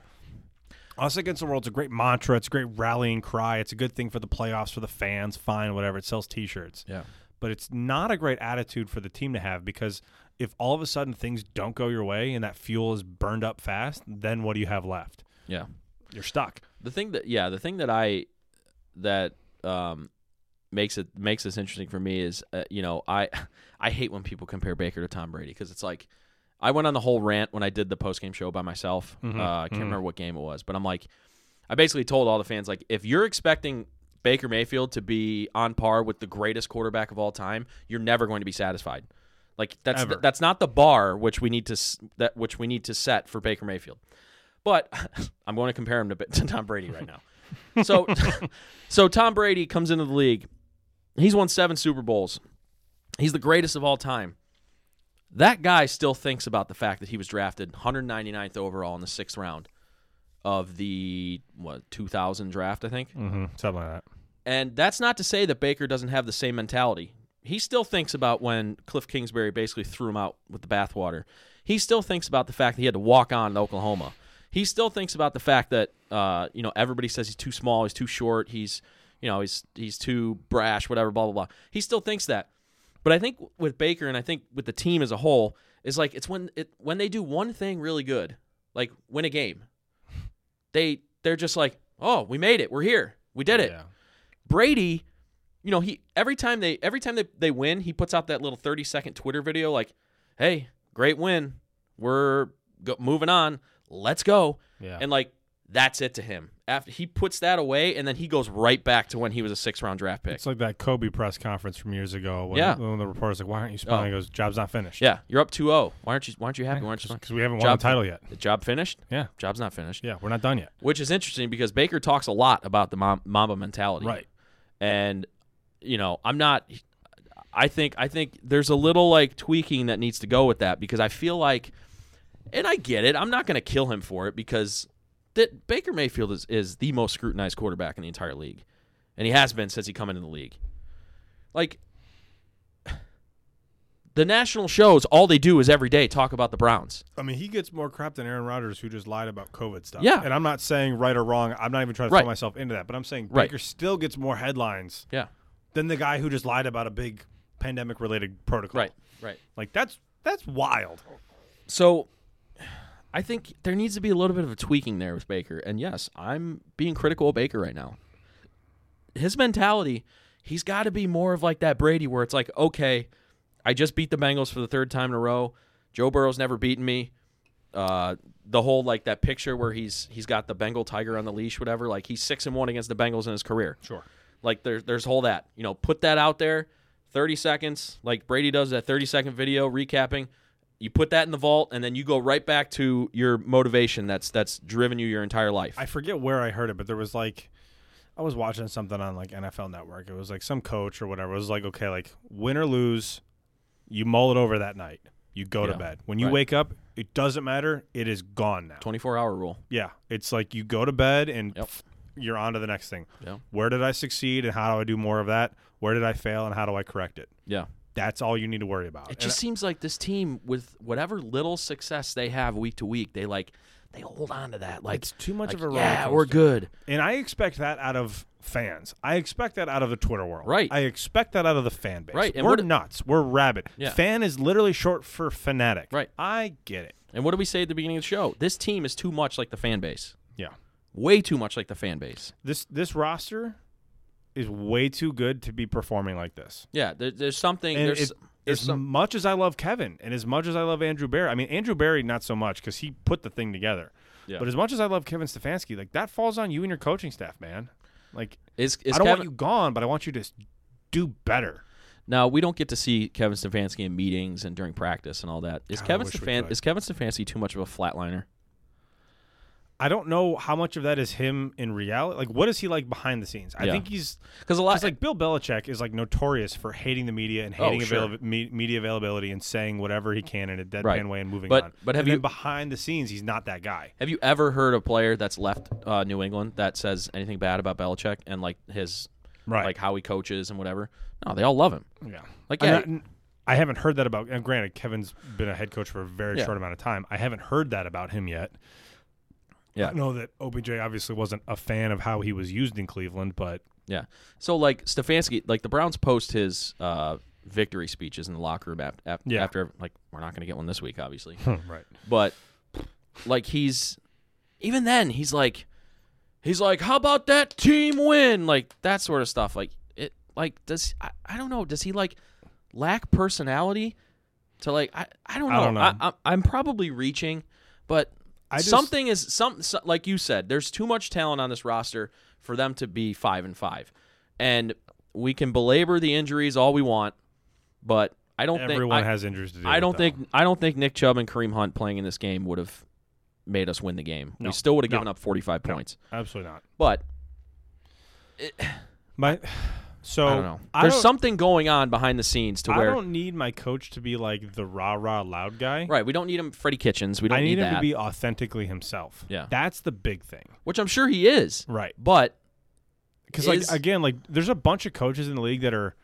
us against the world's a great mantra. It's a great rallying cry. It's a good thing for the playoffs, for the fans, fine, whatever. It sells T-shirts.
Yeah.
But it's not a great attitude for the team to have because if all of a sudden things don't go your way and that fuel is burned up fast, then what do you have left?
Yeah.
You're stuck.
The thing that yeah, the thing that I that um makes it makes this interesting for me is uh, you know I I hate when people compare Baker to Tom Brady because it's like I went on the whole rant when I did the post game show by myself.
Mhm,
Uh, I can't
mhm.
remember what game it was, but I'm like I basically told all the fans like if you're expecting Baker Mayfield to be on par with the greatest quarterback of all time, you're never going to be satisfied. Like that's that's not the bar which we need to s- that which we need to set for Baker Mayfield. But I'm going to compare him to, to Tom Brady right now. So, so Tom Brady comes into the league. He's won seven Super Bowls. He's the greatest of all time. That guy still thinks about the fact that he was drafted 199th overall in the sixth round of the what 2000 draft, I think.
Mm-hmm. Something like that.
And that's not to say that Baker doesn't have the same mentality. He still thinks about when Cliff Kingsbury basically threw him out with the bathwater. He still thinks about the fact that he had to walk on to Oklahoma. He still thinks about the fact that uh, you know everybody says he's too small, he's too short, he's you know he's he's too brash, whatever, blah blah blah. He still thinks that. But I think with Baker and I think with the team as a whole is like it's when it when they do one thing really good, like win a game. They they're just like, oh, we made it, we're here, we did it.
Yeah.
Brady, you know, he every time they every time they, they win, he puts out that little 30 second Twitter video like, "Hey, great win. We're go- moving on. Let's go."
Yeah.
And like that's it to him. After he puts that away and then he goes right back to when he was a six round draft pick.
It's like that Kobe press conference from years ago when,
Yeah.
when the reporter's like, "Why aren't you oh. smiling?"
Oh.
He goes, "Job's not finished."
yeah, you're up 2-0. Why aren't you why aren't you happy? Why aren't you
because we haven't won
Job-
the title yet.
The job finished?
Yeah,
Job's not finished.
yeah, we're not done yet.
Which is interesting because Baker talks a lot about the Mamba mentality.
Right.
and you know i'm not i think i think there's a little like tweaking that needs to go with that because i feel like and i get it i'm not going to kill him for it because that baker mayfield is, is the most scrutinized quarterback in the entire league and he has been since he come into the league like the national shows all they do is every day talk about the browns
I mean, he gets more crap than Aaron Rodgers, who just lied about COVID stuff.
Yeah.
and I'm not saying right or wrong. I'm not even trying to
Right.
throw myself into that, but I'm saying
Right.
Baker still gets more headlines
yeah
than the guy who just lied about a big pandemic-related protocol.
right right
Like that's that's wild.
So I think there needs to be a little bit of a tweaking there with Baker. And yes, I'm being critical of Baker right now. His mentality, he's got to be more of like that Brady where it's like, okay, I just beat the Bengals for the third time in a row. Joe Burrow's never beaten me. Uh, the whole like that picture where he's he's got the Bengal tiger on the leash, whatever. Like he's six and one against the Bengals in his career.
Sure.
Like there's there's whole that you know put that out there, thirty seconds like Brady does that thirty second video recapping. You put that in the vault, and then you go right back to your motivation that's that's driven you your entire life.
I forget where I heard it, but there was like I was watching something on like NFL Network. It was like some coach or whatever. It was like, okay, like win or lose, you mull it over that night. You go to bed. When you
Right.
wake up, it doesn't matter. It is gone now.
Twenty four hour rule.
Yeah, it's like you go to bed and
Yep.
pff, you're on to the next thing.
Yeah.
Where did I succeed and how do I do more of that? Where did I fail and how do I correct it?
Yeah.
That's all you need to worry about.
It
And
just seems like this team, with whatever little success they have week to week, they like they hold on to that. Like
it's too much
like,
of a
yeah, we're good.
And I expect that out of fans. I expect that out of the Twitter world.
Right.
I expect that out of the fan base.
Right, and
We're nuts. We're rabid.
Yeah.
Fan is literally short for fanatic.
Right.
I get it.
And what do we say at the beginning of the show? This team is too much like the fan base.
Yeah.
Way too much like the fan base.
This this roster is way too good to be performing like this.
Yeah, there, there's something.
And
there's
it-
there's
as
some.
much as I love Kevin and as much as I love Andrew Berry, I mean Andrew Berry not so much because he put the thing together.
Yeah.
But as much as I love Kevin Stefanski, like that falls on you and your coaching staff, man. Like
Is, is
I don't
Kevin,
want you gone, but I want you to do better.
Now we don't get to see Kevin Stefanski in meetings and during practice and all that. Is
God,
Kevin Stefan is Kevin Stefanski too much of a flatliner?
I don't know how much of that is him in reality. Like, what is he like behind the scenes? I
Yeah.
think he's
Because a lot,
like Bill Belichick is like notorious for hating the media and
Oh,
hating
sure.
avail- me- media availability and saying whatever he can in a deadpan
Right.
way and moving
But-
on.
but have
And then
you-
behind the scenes, he's not that guy.
have you ever heard a player that's left uh, New England that says anything bad about Belichick and like his
Right.
like how he coaches and whatever? No, they all love him.
yeah.
Like yeah,
n- I haven't heard that about. And granted, Kevin's been a head coach for a very
Yeah.
short amount of time. I haven't heard that about him yet.
Yeah.
I know that OBJ obviously wasn't a fan of how he was used in Cleveland, but
Yeah. So like Stefanski, like the Browns post his uh, victory speeches in the locker room ap- ap-
Yeah.
after like we're not going to get one this week, obviously,
right.
but like he's even then he's like he's like how about that team win like that sort of stuff like it like does I, I don't know does he like lack personality to like I, I don't know. I, I'm probably reaching but
just-
something is some so, like you said there's too much talent on this roster for them to be five and five and we can belabor the injuries all we want but I don't think
Everyone has injuries to
I don't think I don't think Nick Chubb and Kareem Hunt playing in this game would have made us win the game.
No.
We still would have
No.
given up 45
No.
points.
absolutely not.
But
My so
I don't know.
I
There's
don't-
something going on behind the scenes to
I
where I
don't need my coach to be like the rah rah loud guy.
right, we don't need him Freddie Kitchens. We don't
I need, him
that.
to be authentically himself.
Yeah.
that's the big thing.
which I'm sure he is.
Right.
But
Because like again, like there's a bunch of coaches in the league that are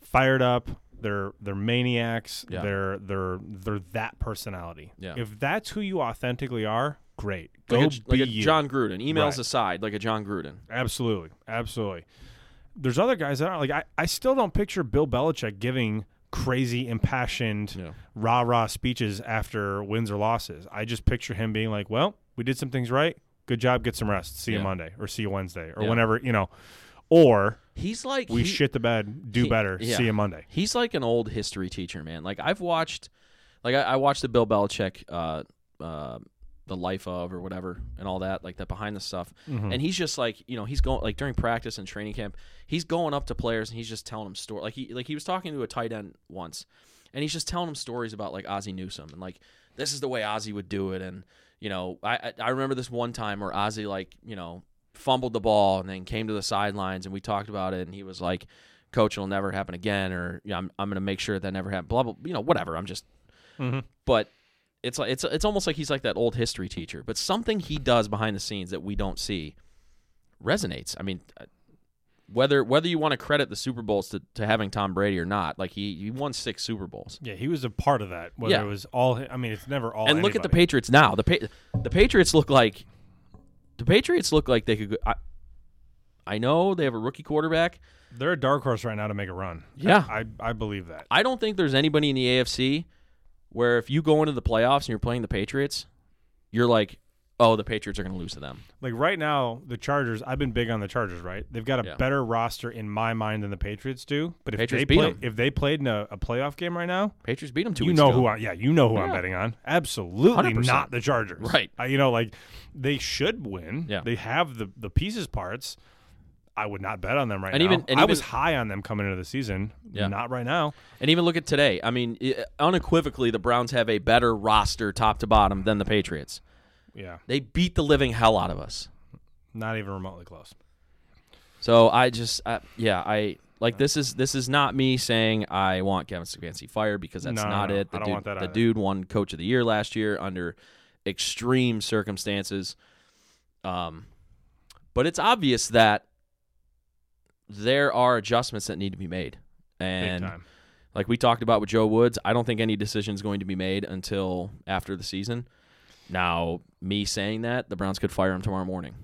fired up. They're they're maniacs.
Yeah.
They're they're they're that personality.
Yeah.
If that's who you authentically are, great. Go
like, a,
be
like a. Jon Gruden, emails
Right.
aside, like a Jon Gruden.
Absolutely, absolutely. There's other guys that are like I, I still don't picture Bill Belichick giving crazy impassioned
Yeah.
rah rah speeches after wins or losses. I just picture him being like, "Well, we did some things right. Good job. Get some rest. See you
Yeah.
Monday or see you Wednesday or
Yeah.
whenever you know." Or
He's like
we
he-
shit the bed, do
he-
better. See you Monday.
He's like an old history teacher, man. Like I've watched, like I, I watched the Bill Belichick, uh, uh, the life of or whatever, and all that, like that behind the stuff.
Mm-hmm.
And he's just like, you know, he's going like during practice and training camp, he's going up to players and he's just telling them story. Like he like he was talking to a tight end once, and he's just telling them stories about like Ozzie Newsome and like this is the way Ozzie would do it. And you know, I I, remember this one time where Ozzie like you know fumbled the ball and then came to the sidelines and we talked about it and he was like, "Coach, it'll never happen again," or you know, I'm I'm gonna make sure that never happens. Blah blah. You know, whatever. I'm just
Mhm.
but it's like it's it's almost like he's like that old history teacher. But something he does behind the scenes that we don't see resonates. I mean, uh, whether whether you want to credit the Super Bowls to, to having Tom Brady or not, like he he won six Super Bowls.
Yeah, he was a part of that. Whether
Yeah.
it was all, I mean, it's never all.
and look at the. Patriots now. The pa- the Patriots look like the Patriots look like they could. Go, I, I know they have a rookie quarterback.
They're a dark horse right now to make a run.
Yeah.
I I believe that.
I don't think there's anybody in the AFC where if you go into the playoffs and you're playing the Patriots, you're like, oh, the Patriots are going to lose to them.
Like right now, the Chargers. I've been big on the Chargers. Right, they've got a
Yeah.
better roster in my mind than the Patriots do. But if
Patriots
they
beat
play, if they played in a, a playoff game right now,
Patriots beat them two
you
weeks
know
ago.
who I yeah you know who I'm betting on. Absolutely
100%.
not the Chargers.
Right.
Uh, you know, like they should win.
Yeah.
They have the the pieces parts. I would not bet on them right
And
now.
even- and
I
even-
was high on them coming into the season.
Yeah.
Not right now.
And even look at today. I mean, unequivocally, the Browns have a better roster top to bottom than the Patriots.
Yeah.
They beat the living hell out of us.
Not even remotely close.
So I just, uh, yeah, I like this is this is not me saying I want Kevin Stefanski fired because that's
No, no,
not
no.
it. The
I don't
dude,
want that
the dude won Coach of the Year last year under extreme circumstances. Um, but it's obvious that there are adjustments that need to be made, and like we talked about with Joe Woods, I don't think any decision is going to be made until after the season. Now, me saying that, the Browns could fire him tomorrow morning,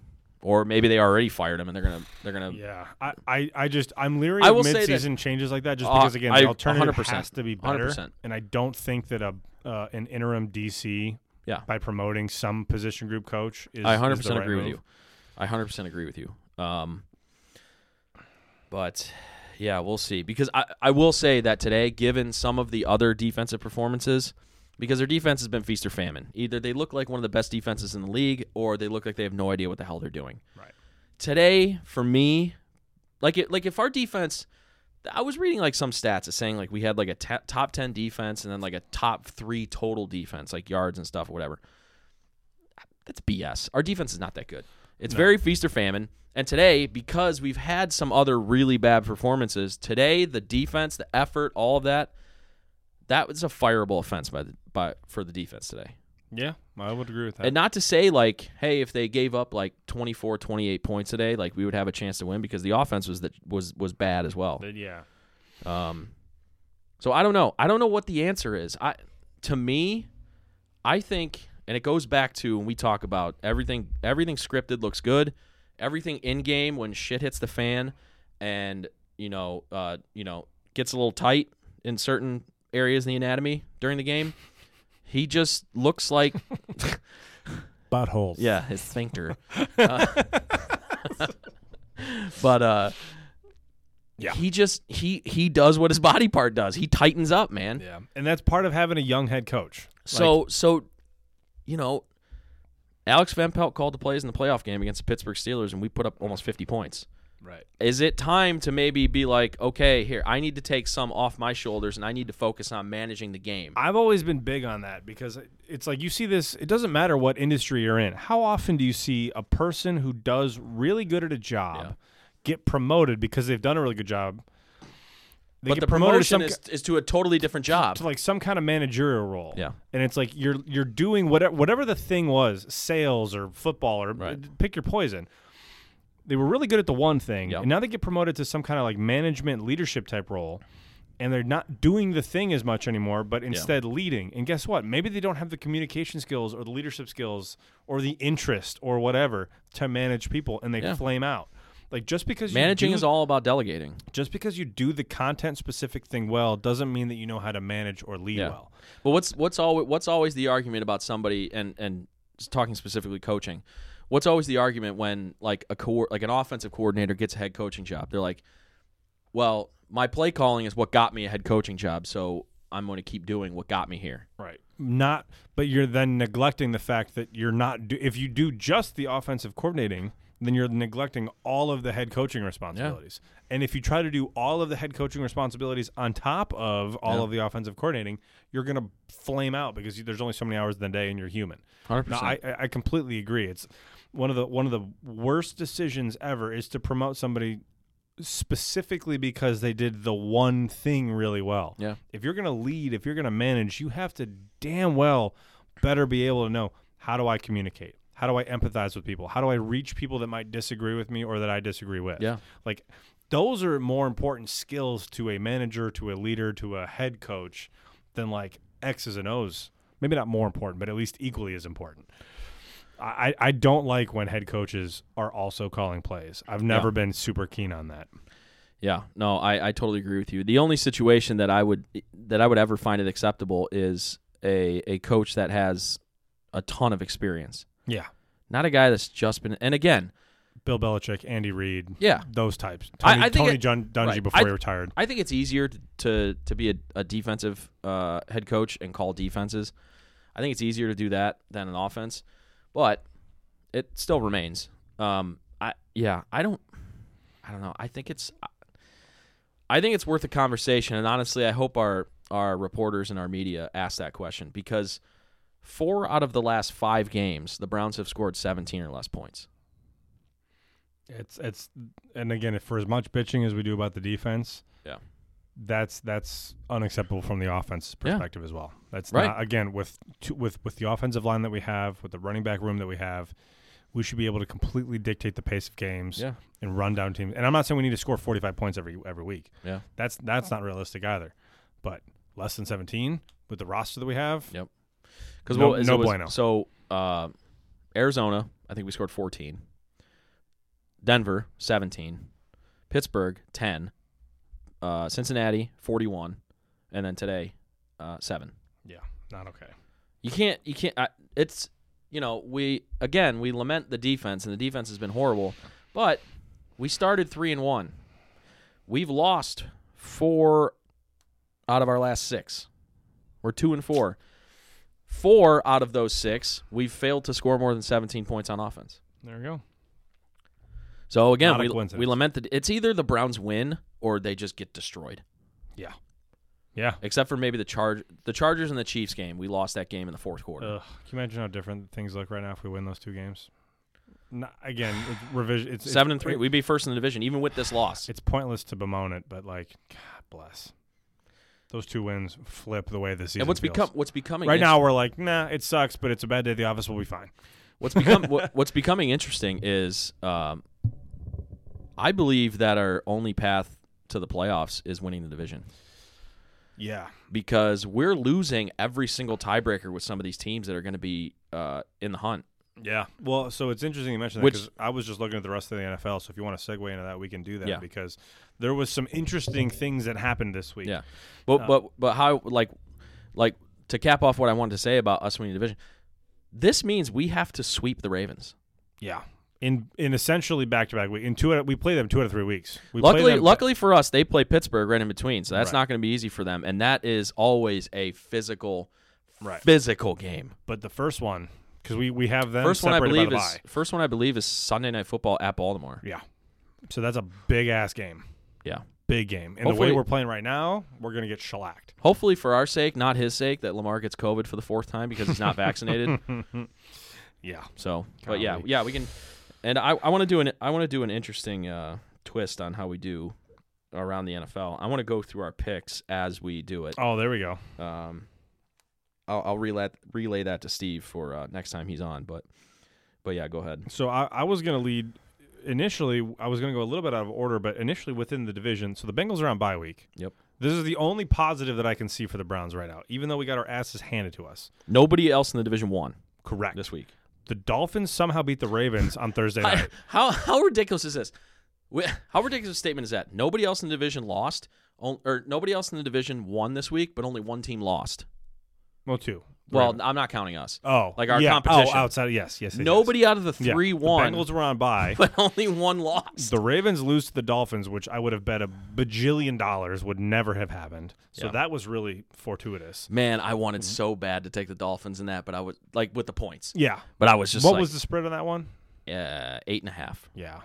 or maybe they already fired him and they're gonna they're gonna
Yeah, I, I, I just I'm leery
I
of
that-
mid-season changes like that just
Uh,
because again
I-
the alternative
100%,
has to be better,
100%.
and I don't think that a uh, an interim DC
Yeah.
by promoting some position group coach is
I
is
100
the
percent
right
agree with
move.
you. I 100 percent agree with you. Um, but yeah, we'll see. Because I I will say that today, given some of the other defensive performances, because their defense has been feast or famine. Either they look like one of the best defenses in the league, or they look like they have no idea what the hell they're doing.
Right.
Today, for me, like it, like if our defense. I was reading like some stats saying like we had like a top 10 defense and then like a top 3 total defense like yards and stuff or whatever. That's BS. Our defense is not that good. It's very feast or famine. And today, because we've had some other really bad performances, today the defense, the effort, all of that, that was a fireable offense by the by for the defense today.
Yeah, I would agree with that.
And not to say like, hey, if they gave up like 24, 28 points today, like we would have a chance to win because the offense was that was was bad as well.
Yeah,
Um, So I don't know. I don't know what the answer is. I to me, I think and it goes back to when we talk about everything everything scripted looks good. Everything in game when shit hits the fan and you know, uh, you know, gets a little tight in certain areas in the anatomy during the game. He just looks like
Buttholes.
yeah, his sphincter. Uh, but uh
Yeah.
he just he he does what his body part does. He tightens up, man.
Yeah. And that's part of having a young head coach.
So so you know, Alex Van Pelt called the plays in the playoff game against the Pittsburgh Steelers and we put up almost 50 points.
right.
Is it time to maybe be like, okay, here, I need to take some off my shoulders and I need to focus on managing the game.
I've always been big on that because it's like you see this. It doesn't matter what industry you're in. How often do you see a person who does really good at a job
Yeah.
get promoted because they've done a really good job? They
but the promotion is, is to a totally different job.
to like some kind of managerial role.
Yeah.
and it's like you're you're doing whatever whatever the thing was, sales or football or
Right.
pick your poison. They were really good at the one thing,
Yep.
and now they get promoted to some kind of like management leadership type role, and they're not doing the thing as much anymore, but instead leading. And guess what? Maybe they don't have the communication skills or the leadership skills or the interest or whatever to manage people, and they
Yeah.
flame out. Like just because
Managing
you do,
is all about delegating.
just because you do the content specific thing well doesn't mean that you know how to manage or lead
Yeah.
well.
But what's what's always what's always the argument about somebody and and talking specifically coaching? What's always the argument when like a co- like an offensive coordinator gets a head coaching job? They're like, "Well, my play calling is what got me a head coaching job, so I'm going to keep doing what got me here."
Right. Not, but you're then neglecting the fact that you're not. Do, if you do just the offensive coordinating, then you're neglecting all of the head coaching responsibilities. And if you try to do all of the head coaching responsibilities on top of all
Yeah.
of the offensive coordinating, you're going to flame out because you, there's only so many hours in the day and you're human.
Hundred
No, I, I I completely agree. It's one of the one of the worst decisions ever is to promote somebody specifically because they did the one thing really well.
Yeah.
If you're going to lead, if you're going to manage, you have to damn well better be able to know how do I communicate? How do I empathize with people? How do I reach people that might disagree with me or that I disagree with?
Yeah.
Like those are more important skills to a manager, to a leader, to a head coach than like X's and O's. Maybe not more important, but at least equally as important. I, I don't like when head coaches are also calling plays. I've never
Yeah.
been super keen on that.
Yeah, no, I, I totally agree with you. The only situation that I would that I would ever find it acceptable is a a coach that has a ton of experience,
Yeah.
not a guy that's just been. And again,
Bill Belichick, Andy Reid,
yeah,
those types.
I-
Tony,
I think
Tony
it-
Jun- Dungy
right.
before
I-
he retired.
I think it's easier to to, to be a, a defensive uh, head coach and call defenses. I think it's easier to do that than an offense, but it still remains. Um, I yeah, I don't, I don't know. I think it's, I think it's worth a conversation, and honestly, I hope our our reporters and our media ask that question because four out of the last five games, the Browns have scored seventeen or less points.
It's it's and again, if for as much bitching as we do about the defense,
Yeah.
that's that's unacceptable from the offense
Yeah.
perspective as well. That's
Right.
not again with two, with with the offensive line that we have, with the running back room that we have, we should be able to completely dictate the pace of games
Yeah.
and run down teams. And I'm not saying we need to score 45 points every every week.
Yeah.
That's that's not realistic either. But less than 17 with the roster that we have.
Yep. Because
No-
what,
no
was-
bueno.
So uh, Arizona, I think we scored 14. Denver, 17. Pittsburgh, 10. Uh, Cincinnati, 41. And then today, uh, 7.
Yeah, not okay.
You can't, you can't, I, it's, you know, we, again, we lament the defense, and the defense has been horrible, but we started 3 and 1. We've lost four out of our last six. We're 2 and 4. Four out of those six, we've failed to score more than 17 points on offense.
There we go.
So again, we, we lament that it's either the Browns win or they just get destroyed.
Yeah. Yeah.
Except for maybe the charge, the Chargers and the Chiefs game. We lost that game in the fourth quarter.
Ugh, can you imagine how different things look right now if we win those two games? Not, again, it's revision. It's
Seven
it's,
and three, we'd be first in the division, even with this loss.
it's pointless to bemoan it, but like, God bless. Those two wins flip the way this season
and what's
feels.
become what's becoming
right now we're like, nah, it sucks, but it's a bad day the office. We'll be fine.
What's become what, what's becoming interesting is, um, I believe that our only path to the playoffs is winning the division.
Yeah.
because we're losing every single tiebreaker with some of these teams that are going to be uh, in the hunt.
Yeah. Well, so it's interesting you mentioned that because I was just looking at the rest of the NFL. So if you want to segue into that, we can do that
Yeah.
because there was some interesting things that happened this week.
Yeah, but
Uh,
but but how like like to cap off what I wanted to say about us winning the division. This means we have to sweep the Ravens.
Yeah. In in essentially back to back week in two of- we play them two out of three weeks. We play
Luckily, luckily for us, they play Pittsburgh right in between, so that's
Right.
not going to be easy for them. And that is always a physical,
Right.
physical game.
but the first one because we we have them
First one I believe is
bye.
first one I believe is Sunday Night Football at Baltimore.
Yeah. So that's a big ass game.
Yeah.
Big game. And the way we're playing right now, we're gonna get shellacked.
Hopefully for our sake, not his sake, that Lamar gets COVID for the fourth time because he's not vaccinated.
Yeah.
So, but yeah, yeah, we can. And I, I want to do an I want to do an interesting uh, twist on how we do around the NFL. I want to go through our picks as we do it.
Oh, there we go.
Um, I'll, I'll relay relay that to Steve for uh, next time he's on. But but yeah, go ahead.
So I, I was gonna lead initially. I was gonna go a little bit out of order, but initially within the division. So the Bengals are on bye week.
Yep.
This is the only positive that I can see for the Browns right now, even though we got our asses handed to us.
Nobody else in the division won
Correct.
this week.
The Dolphins somehow beat the Ravens on Thursday night.
How how ridiculous is this? How ridiculous a statement is that? Nobody else in the division lost, or nobody else in the division won this week, but only one team lost.
Well, two.
Well, I'm not counting us.
oh,
like our
yeah.
competition.
Oh, outside. Yes, yes. yes,
Nobody out of the
yes. Yeah.
three
The
won,
Bengals were on by,
but only one lost.
The Ravens lose to the Dolphins, which I would have bet a bajillion dollars would never have happened. So
Yeah.
that was really fortuitous.
Man, I
Mm-hmm.
wanted so bad to take the Dolphins in that, but I was like with the points.
Yeah.
But I was just
what
like,
was the spread on that one?
uh, eight and a half.
Yeah.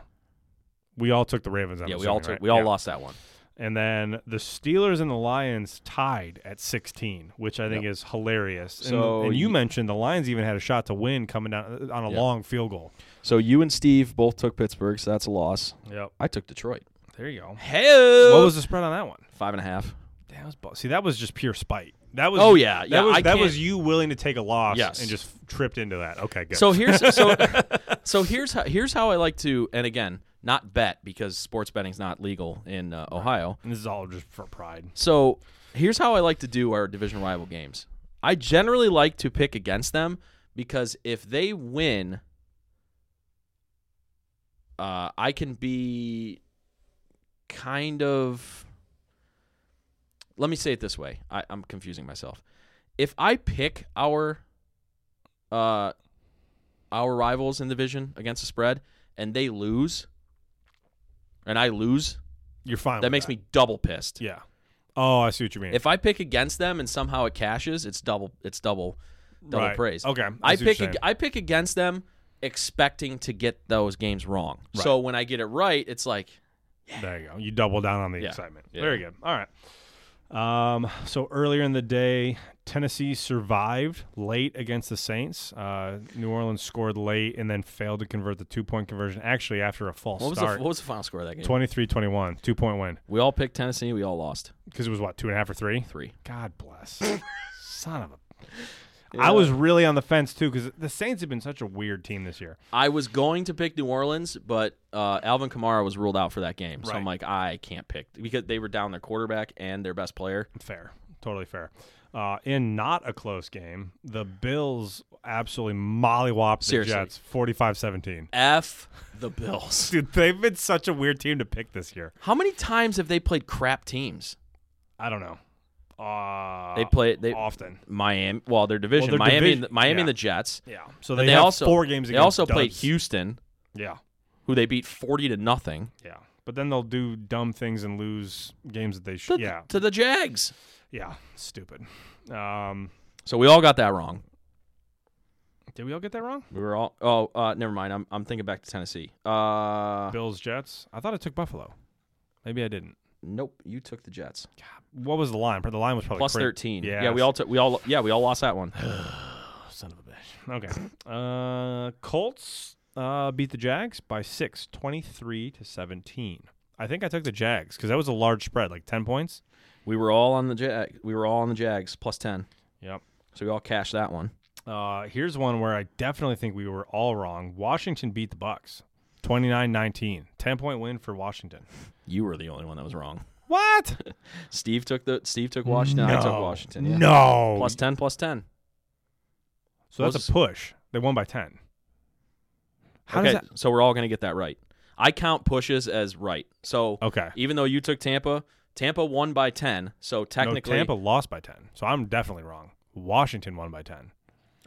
We all took the Ravens. I'm
yeah, we all took,
right?
we all lost that one.
And then the Steelers and the Lions tied at 16, which I think is hilarious. And,
So
and you
you-
mentioned the Lions even had a shot to win coming down uh, on a
Yeah.
long field goal.
So you and Steve both took Pittsburgh, so that's a loss.
Yep.
I took Detroit.
There you go.
Hey,
What was the spread on that one?
five and a half?
That was bu- see that was just pure spite. That was
Oh yeah,
that was that was you willing to take a loss
Yes.
and just tripped into that. Okay, good.
So here's so so here's how here's how I like to and again not bet because sports betting's not legal in uh, Ohio.
And this is all just for pride.
So here's how I like to do our division rival games. I generally like to pick against them because if they win, uh, I can be kind of. Let me say it this way. I, I'm confusing myself. If I pick our, uh, our rivals in the division against the spread and they lose, and I lose,
You're fine.
that makes me double pissed.
Yeah. Oh, I see what you mean.
If I pick against them and somehow it cashes, it's double. It's double, double
Right.
praise.
Okay.
I
what
pick. ag- I pick against them, expecting to get those games wrong. So when I get it right, it's like
There you go. You double down on the
Yeah.
excitement.
Yeah.
Very good. All right. Um, so earlier in the day, Tennessee survived late against the Saints. Uh, New Orleans scored late and then failed to convert the two point conversion. Actually, after a false
what was the
start,
what was the final score of that game?
23 21, two point win.
We all picked Tennessee. We all lost
Because it was what, two and a half or three?
three.
God bless. Son of a. I was really on the fence too because the Saints have been such a weird team this year.
I was going to pick New Orleans, but uh, Alvin Kamara was ruled out for that game. So I'm like, I can't pick because they were down their quarterback and their best player.
Fair, totally fair. Uh, in not a close game, the Bills absolutely mollywopped the
Seriously.
Jets 45-17.
F the Bills.
Dude, they've been such a weird team to pick this year.
How many times have they played crap teams?
I don't know. Uh,
They play they
often.
Miami. Well, their division,
their
Miami,
division-
and the, Miami
yeah.
and the Jets.
Yeah. So they,
they
have
also
four games.
They
against
also played. Houston,
Yeah,
who they beat forty to nothing.
yeah. But then they'll do dumb things and lose games that they
To,
should. Yeah,
to the Jags.
yeah. Stupid. Um,
So we all got that wrong.
did we all get that wrong?
We were all. Oh, uh, never mind. I'm I'm thinking back to Tennessee. Uh,
Bills, Jets. I thought I took Buffalo. Maybe I didn't.
Nope. You took the Jets
What was the line? The line was probably
plus
cra-
thirteen.
Yeah,
yeah. We all took. We all. Yeah, we all lost that one.
Son of a bitch. Okay. Uh, Colts uh, beat the Jags by six, 23 to 17. I think I took the Jags because that was a large spread, like 10 points.
We were all on the Jag. We were all on the Jags plus ten.
Yep.
So we all cashed that one.
Uh, here's one where I definitely think we were all wrong. Washington beat the Bucks 29 19. 10 point win for Washington.
You were the only one that was wrong.
What?
Steve took the Steve took Washington. I took
No.
Washington. Yeah.
No.
Plus ten, plus ten.
so that's
was-
a push. They won by ten. How
okay,
does that?
so we're all gonna get that right. I count pushes as right. So
Okay.
even though you took Tampa, Tampa won by ten. So technically,
no, Tampa lost by ten. So I'm definitely wrong. Washington won by ten.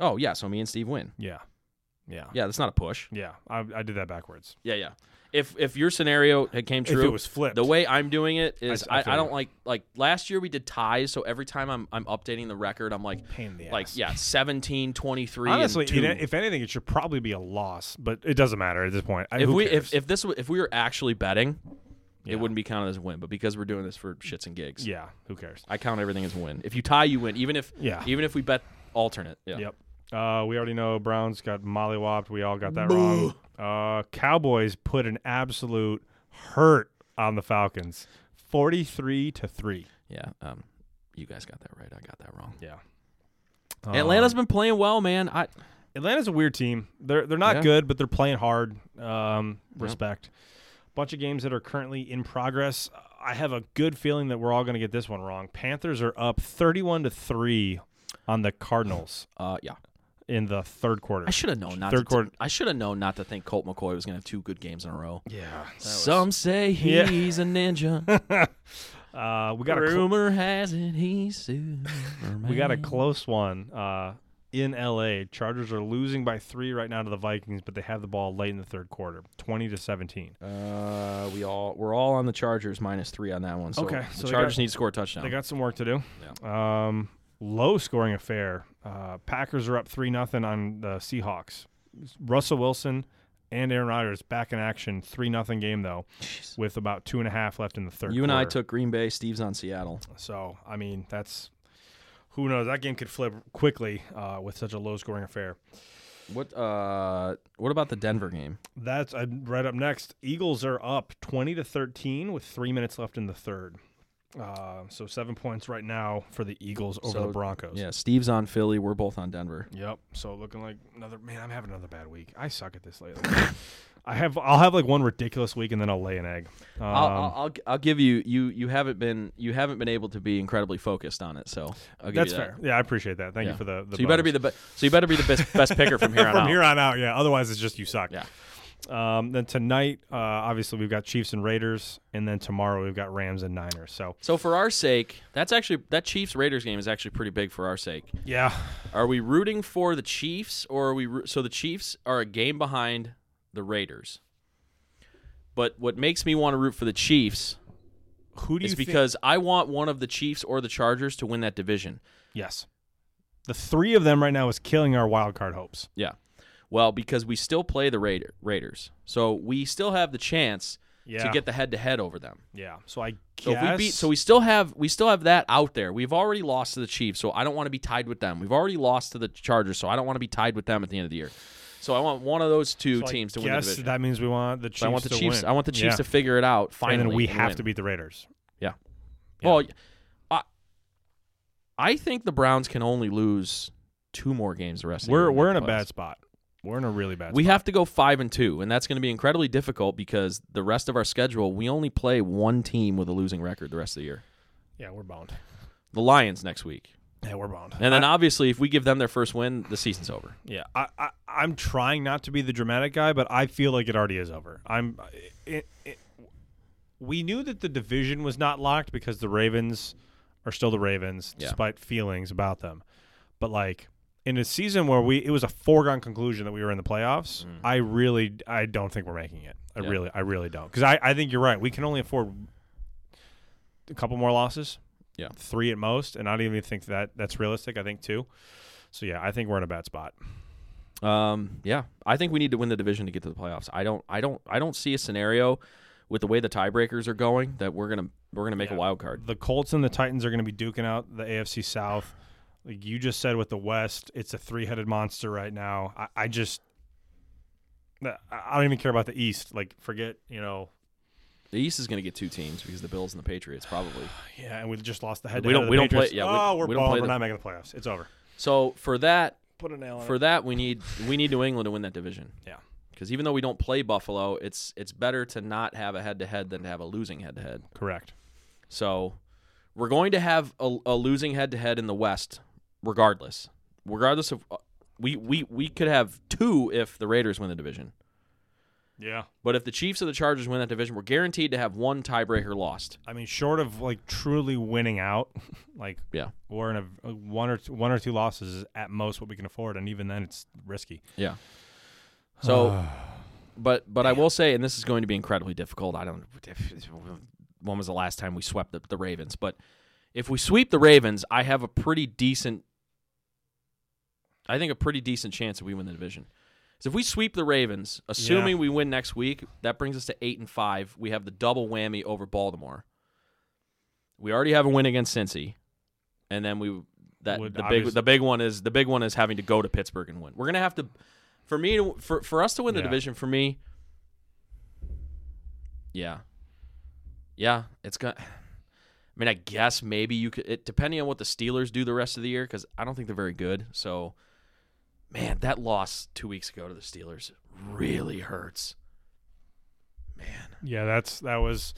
Oh yeah, so me and Steve win.
Yeah. Yeah.
Yeah, that's not a push.
Yeah. I, I did that backwards.
Yeah, yeah. If if your scenario had came true,
If it was flipped.
the way I'm doing it is
I- I
I, I, don't like like last year we did ties, so every time I'm I'm updating the record, I'm like
pain in the
like
ass.
yeah, 17, 23
Honestly,
and two.
it- if anything, it should probably be a loss, but it doesn't matter at this point. I,
if we
cares?
if, if this if we were actually betting,
Yeah.
it wouldn't be counted as a win. But because we're doing this for shits and gigs,
yeah, who cares?
I count everything as a win. If you tie, you win. Even if
Yeah.
even if we bet alternate. Yeah.
Yep. Uh, we already know Browns got mollywopped. We all got that wrong. Uh, Cowboys put an absolute hurt on the Falcons, forty-three to three.
Yeah. Um, you guys got that right. I got that wrong.
Yeah.
Atlanta's been playing well, man. I
Atlanta's a weird team. They're they're not
Yeah.
good, but they're playing hard. Um, respect. Bunch of games that are currently in progress. I have a good feeling that we're all going to get this one wrong. Panthers are up thirty-one to three on the Cardinals
uh yeah.
In the third quarter.
I should have known not
Third
to
quarter-
I should have known not to think Colt McCoy was going to have two good games in a row.
yeah.
Some say
Yeah.
he's a ninja.
Uh, we got a cl-
Rumor has it he's Superman.
we got a close one uh, in L.A. Chargers are losing by three right now to the Vikings, but they have the ball late in the third quarter, twenty to seventeen.
Uh, we all we're all on the Chargers minus three on that one. So
Okay,
the
so they
Chargers
got-
need to score a touchdown.
They got some work to do. Um, low scoring affair. Uh, Packers are up three nothing on the Seahawks. Russell Wilson and Aaron Rodgers back in action. Three nothing game though, with about two and a half left in the third.
you and I took Green Bay. Steve's on Seattle.
So I mean, that's who knows. That game could flip quickly uh, with such a low scoring affair.
What uh what about the Denver game?
That's uh, right up next. Eagles are up twenty to thirteen with three minutes left in the third. Uh, so seven points right now for the Eagles over
So,
the Broncos.
Yeah, Steve's on Philly. We're both on Denver.
Yep. So looking like another man. I'm having another bad week. I suck at this lately. I have. I'll have like one ridiculous week and then I'll lay an egg. Um,
I'll, I'll, I'll I'll give you you you haven't been you haven't been able to be incredibly focused on it. So I'll give
that's
you that.
fair. Yeah, I appreciate that. Thank
Yeah.
you for the. the
So you better be the be- so you better be the best best picker from here on
from
out.
here on out. Yeah. Otherwise, it's just you suck.
Yeah.
Um, then tonight, uh, obviously we've got Chiefs and Raiders, and then tomorrow we've got Rams and Niners. So
So for our sake, that's actually that Chiefs Raiders game is actually pretty big for our sake.
yeah,
Are we rooting for the Chiefs or are we so the Chiefs are a game behind the Raiders? But what makes me want to root for the Chiefs
who do you
is
think-
because I want one of the Chiefs or the Chargers to win that division.
yes, the three of them right now is killing our wild card hopes.
Yeah. Well, because we still play the Raider, Raiders. So we still have the chance
Yeah,
to get the head to head over them.
yeah. So I
So
guess
we beat so we still have we still have that out there. We've already lost to the Chiefs, so I don't want to be tied with them. We've already lost to the Chargers, so I don't want to be tied with them at the end of the year. So I want one of those two
so
teams to win the division.
that means we want the Chiefs.
So I want the
to
Chiefs.
win.
I want the Chiefs
Yeah.
to figure it out finally.
and then we have
win.
to beat the Raiders.
Yeah.
Yeah.
Well, I I think the Browns can only lose two more games the rest of the year.
We're we're in a
playoffs.
bad spot. We're in a really bad.
We
spot.
have to go five and two, and that's going to be incredibly difficult because the rest of our schedule, we only play one team with a losing record the rest of the year.
Yeah, we're bound.
The Lions next week,
Yeah, we're bound.
and then
I-
obviously, if we give them their first win, the season's over.
Yeah, I, I I'm trying not to be the dramatic guy, but I feel like it already is over. I'm. It, it, we knew that the division was not locked because the Ravens are still the Ravens,
Yeah.
despite feelings about them. But like in a season where we, it was a foregone conclusion that we were in the playoffs. I really, I don't think we're making it. I
Mm. Yeah.
really, I really don't. Because I, I think you're right. We can only afford a couple more losses.
Yeah.
three at most, and I don't even think that that's realistic. I think two. So yeah, I think we're in a bad spot.
Um, yeah, I think we need to win the division to get to the playoffs. I don't, I don't, I don't see a scenario with the way the tiebreakers are going that we're gonna we're gonna make
Yeah.
a wild card.
The Colts and the Titans are going to be duking out the AFC South. Like you just said with the West, it's a three-headed monster right now. I, I just, I I don't even care about the East. Like forget, you know.
The East is gonna get two teams because the Bills and the Patriots probably.
Yeah, and we just lost the head.
We don't- we don't play- yeah, we-
oh, we're
we don't play
We're
the-
not making the playoffs. It's over.
So for that,
Put a nail
for that we need we need New England to win that division.
Yeah.
Because even though we don't play Buffalo, it's it's better to not have a head to head than to have a losing head to head.
Correct.
So we're going to have a, a losing head to head in the West, regardless. Regardless of, uh, we, we we could have two if the Raiders win the division.
Yeah.
But if the Chiefs or the Chargers win that division, we're guaranteed to have one tiebreaker lost.
I mean, short of like truly winning out, like
Yeah.
we're in a, one or two, one or two losses is at most what we can afford, and even then it's risky.
Yeah. So, but but I will say, and this is going to be incredibly difficult. I don't. If, when was the last time we swept the, the Ravens? But if we sweep the Ravens, I have a pretty decent. I think a pretty decent chance that we win the division. So if we sweep the Ravens, assuming
Yeah.
we win next week, that brings us to eight and five. We have the double whammy over Baltimore. We already have a win against Cincy, and then we that
Would
the big the big one is the big one is having to go to Pittsburgh and win. We're gonna have to, for me to for for us to win the
Yeah.
division. For me, yeah, yeah, it's gonna. I mean, I guess maybe you could, it, depending on what the Steelers do the rest of the year, because I don't think they're very good. So, man, that loss two weeks ago to the Steelers really hurts. Man,
Yeah, that's that was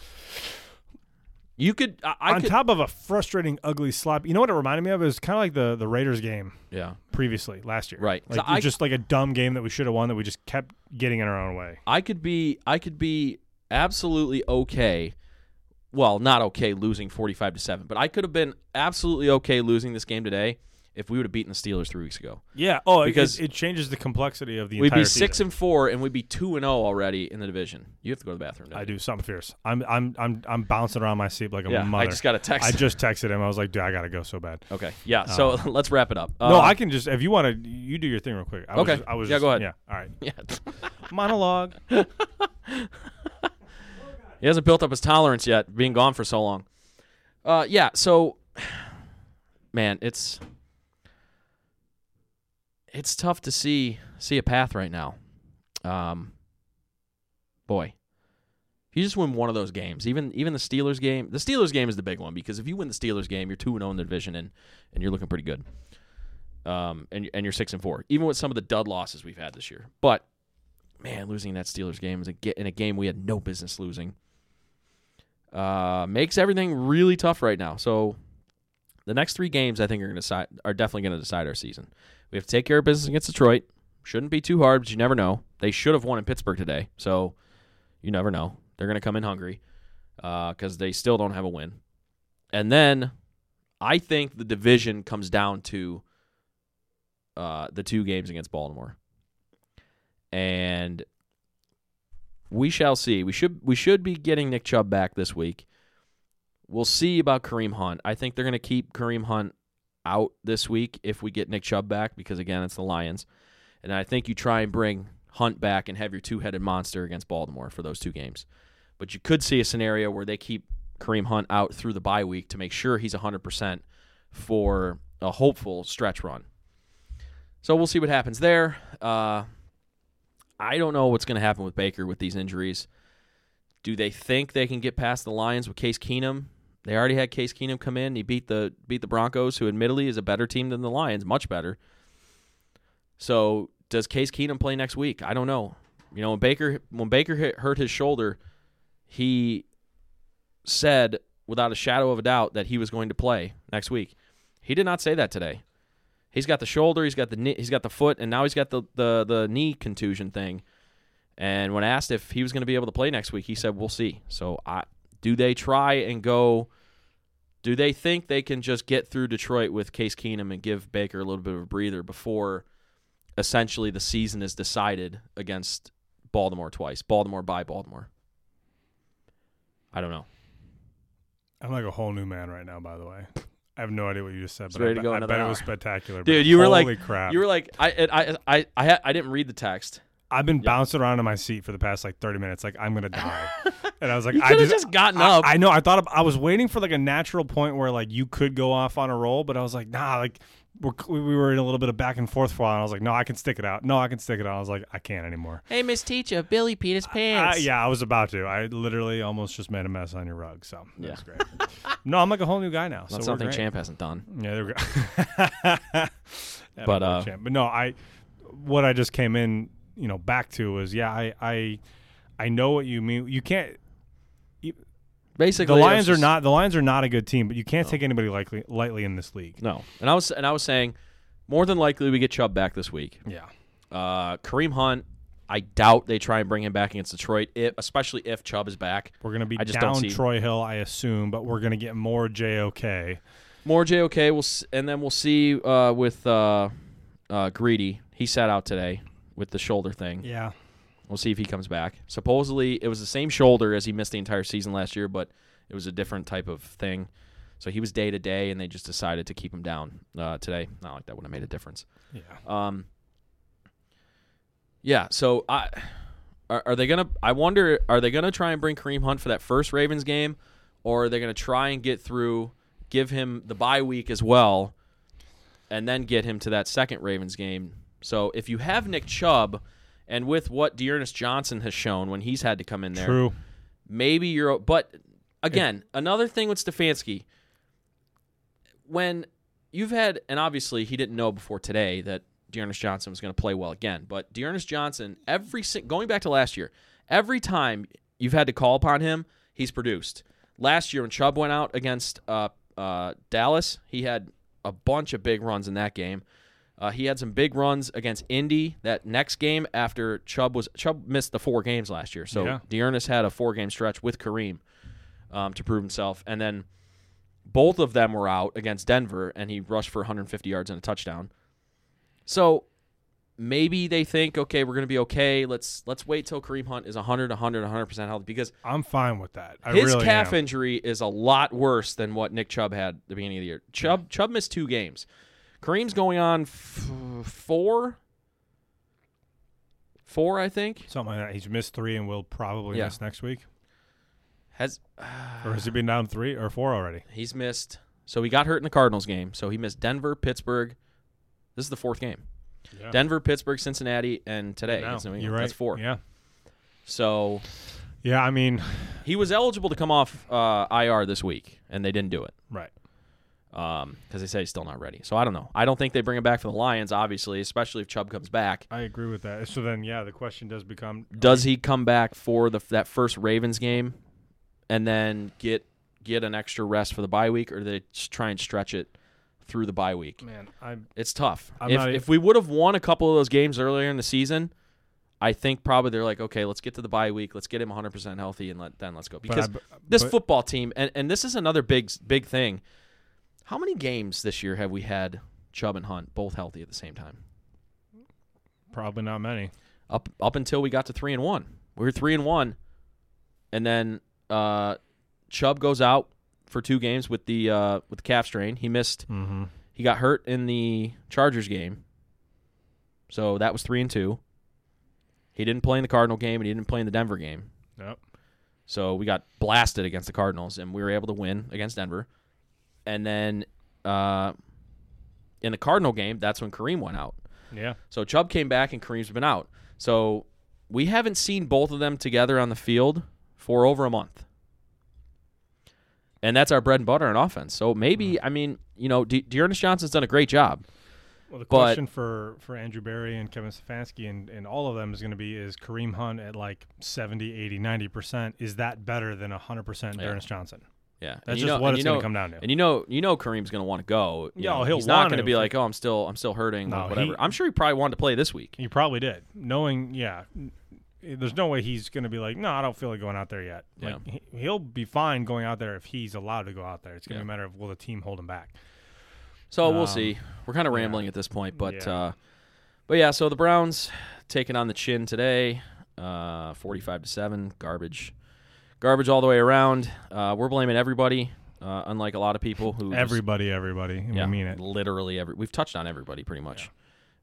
you could, I, I
on
could,
top of a frustrating, ugly slap. You know what it reminded me of? It was kind of like the the Raiders game
yeah.
previously last year.
Right. So
Like
I-
just like a dumb game that we should have won that we just kept getting in our own way.
I could be I could be absolutely okay. Well, not okay losing 45 to 7, but I could have been absolutely okay losing this game today if we would have beaten the Steelers 3 weeks ago.
Yeah. Oh,
Because-
because it, changes the complexity of the
We'd be 6
season.
and 4 and we'd be 2 and 0 already in the division. You have to go to the bathroom.
I
you?
do something fierce. I'm I'm I'm I'm bouncing around my seat like a
Yeah,
mother.
I just got a text.
I just texted him. I was like, dude, I gotta go so bad.
Okay. Yeah, so let's wrap it up.
no,
Uh,
I can just if you want to, you do your thing real quick. I
Okay.
Was just, I was
Yeah,
just-
go ahead.
Yeah. All right.
Yeah.
Monologue.
He hasn't built up his tolerance yet, being gone for so long. Uh, yeah. So, man, it's it's tough to see see a path right now. Um, boy, if you just win one of those games, even even the Steelers game, the Steelers game is the big one because if you win the Steelers game, you're two and zero in the division and and you're looking pretty good. Um, and and you're six and four, even with some of the dud losses we've had this year. But man, losing that Steelers game is a, in a game we had no business losing uh, makes everything really tough right now. So the next three games, I think, are going to decide are definitely going to decide our season. We have to take care of business against Detroit. Shouldn't be too hard, but you never know. They should have won in Pittsburgh today, so you never know. They're going to come in hungry because they still don't have a win. And then I think the division comes down to uh, the two games against Baltimore, and we shall see. We should we should be getting Nick Chubb back this week. We'll see about Kareem Hunt. I think they're going to keep Kareem Hunt out this week if we get Nick Chubb back because again, it's the Lions. And I think you try and bring Hunt back and have your two-headed monster against Baltimore for those two games. But you could see a scenario where they keep Kareem Hunt out through the bye week to make sure he's 100% for a hopeful stretch run. So we'll see what happens there. Uh, I don't know what's going to happen with Baker with these injuries. Do they think they can get past the Lions with Case Keenum? They already had Case Keenum come in. He beat the beat the Broncos, who admittedly is a better team than the Lions, much better. So does Case Keenum play next week? I don't know. You know, when Baker when Baker hit, hurt his shoulder, he said without a shadow of a doubt that he was going to play next week. He did not say that today. He's got the shoulder, he's got the knee, he's got the foot, and now he's got the the the knee contusion thing. And when asked if he was going to be able to play next week, he said, "We'll see." So, I do they try and go? Do they think they can just get through Detroit with Case Keenum and give Baker a little bit of a breather before essentially the season is decided against Baltimore twice? Baltimore by Baltimore. I don't know.
I'm like a whole new man right now. By the way, I have no idea what you just said,
It's
but I,
ready to
bet-
go
I bet it was spectacular.
Dude, you were
holy
like-
crap.
You were like, I, I, I, I, I didn't read the text.
I've been
Yeah.
bouncing around in my seat for the past like 30 minutes. Like I'm gonna die, and I was like,
You
I
could have
just,
just gotten
I,
up.
I know. I thought I was waiting for like a natural point where like you could go off on a roll, but I was like, nah, like we're, we were in a little bit of back and forth for a while. And I was like, no, I can stick it out. No, I can stick it out. I was like, I can't anymore.
hey, Miss Teacher, Billy peed his
Uh, yeah, I was about to. I literally almost just made a mess on your rug. So
Yeah.
great. no, I'm like a whole new guy now.
That's
so
something. Champ hasn't done.
Yeah, there we go. Yeah,
But, uh,
champ. but no, I what I just came in, you know, back to was yeah, I I I know what you mean. You can't.
Basically
the Lions are
just-
not the Lions are not a good team, but you can't take anybody lightly lightly in this league.
no. And I was and I was saying, more than likely we get Chubb back this week.
Yeah.
Uh, Kareem Hunt, I doubt they try and bring him back against Detroit, if, especially if Chubb is back.
We're gonna be
I just
down Troy Hill, I assume, but we're gonna get more JOK.
More JOK. We'll s- and then we'll see uh, with uh, uh, Greedy. He sat out today with the shoulder thing.
Yeah.
We'll see if he comes back. Supposedly, it was the same shoulder as he missed the entire season last year, but it was a different type of thing. So he was day to day, and they just decided to keep him down uh, today. Not like that would have made a difference.
Yeah.
Um, yeah. So I are, are they gonna? I wonder. Are they gonna try and bring Kareem Hunt for that first Ravens game, or are they gonna try and get through, give him the bye week as well, and then get him to that second Ravens game? So if you have Nick Chubb, and with what D'Ernest Johnson has shown when he's had to come in there,
True.
maybe you're. But again, another thing with Stefanski, when you've had, and obviously he didn't know before today that D'Ernest Johnson was going to play well again. But D'Ernest Johnson, every going back to last year, every time you've had to call upon him, he's produced. Last year when Chubb went out against uh, uh, Dallas, he had a bunch of big runs in that game. Uh, he had some big runs against Indy that next game after Chubb was Chubb missed the four games last year. So
Yeah.
D'Ernest had a four game stretch with Kareem um, to prove himself, and then both of them were out against Denver, and he rushed for 150 yards and a touchdown. So maybe they think, okay, we're going to be okay. Let's let's wait till Kareem Hunt is 100, 100, 100 percent healthy because
I'm fine with that. I
his
really
calf
am.
injury is a lot worse than what Nick Chubb had at the beginning of the year. Chubb Chubb missed two games. Kareem's going on f- four, four, I think.
Something like that. He's missed three and will probably
Yeah.
miss next week.
Has
Or has he been down three or four already?
he's missed? So he got hurt in the Cardinals game. So he missed Denver, Pittsburgh. This is the fourth game.
Yeah.
Denver, Pittsburgh, Cincinnati, and today.
No, you're right.
That's four.
Yeah.
So
Yeah, I mean,
he was eligible to come off uh, IR this week, and they didn't do it
right.
Um, because they say he's still not ready. So I don't know. I don't think they bring him back for the Lions, obviously, especially if Chubb comes back.
I agree with that. So then, yeah, the question does become:
Does he come back for the that first Ravens game, and then get get an extra rest for the bye week, or do they just try and stretch it through the bye week?
Man, I
It's tough.
I'm
if
not
if we would have won a couple of those games earlier in the season, I think probably they're like, okay, let's get to the bye week, let's get him 100 percent healthy, and let, then let's go.
but I-
Because
but-
this football team, and, and this is another big big thing. How many games this year have we had Chubb and Hunt both healthy at the same time?
probably not many.
Up up until we got to three and one, we were three and one, and then uh, Chubb goes out for two games with the uh, with the calf strain. He missed.
Mm-hmm.
He got hurt in the Chargers game, so that was three and two. He didn't play in the Cardinal game, and he didn't play in the Denver game.
Yep.
So we got blasted against the Cardinals, and we were able to win against Denver. And then uh, in the Cardinal game, that's when Kareem went out.
Yeah.
So Chubb came back, and Kareem's been out. So we haven't seen both of them together on the field for over a month. And that's our bread and butter on offense. So maybe, I mean, you know, De- D'Ernest Johnson's done a great job.
Well, the
But-
question for, for Andrew Berry and Kevin Stefanski and, and all of them is going to be is Kareem Hunt at like 70, 80, 90%. Is that better than 100%
Yeah.
D'Ernest Johnson?
Yeah, And
That's
you
just
know-
what it's
you know-
going to come down to.
And you know, you know, Kareem's going to want to go. You
Yeah,
know,
he'll
he's not going to be like, "Oh, I'm still, I'm still hurting,"
No,
or whatever.
he-
I'm sure he probably wanted to play this week.
He probably did. Knowing, yeah, there's no way he's going to be like, no, I don't feel like going out there yet.
Yeah.
Like he, he'll be fine going out there if he's allowed to go out there. It's going to
Yeah.
be a matter of will the team hold him back.
So we'll
Um,
see. We're kind of
yeah.
rambling at this point, but
Yeah.
uh, but yeah. So the Browns taking on the chin today, uh, forty-five to seven. Garbage, garbage all the way around. Uh, we're blaming everybody, uh, unlike a lot of people who just-
Everybody, everybody. And
yeah,
we mean it.
Literally every. We've touched on everybody pretty much.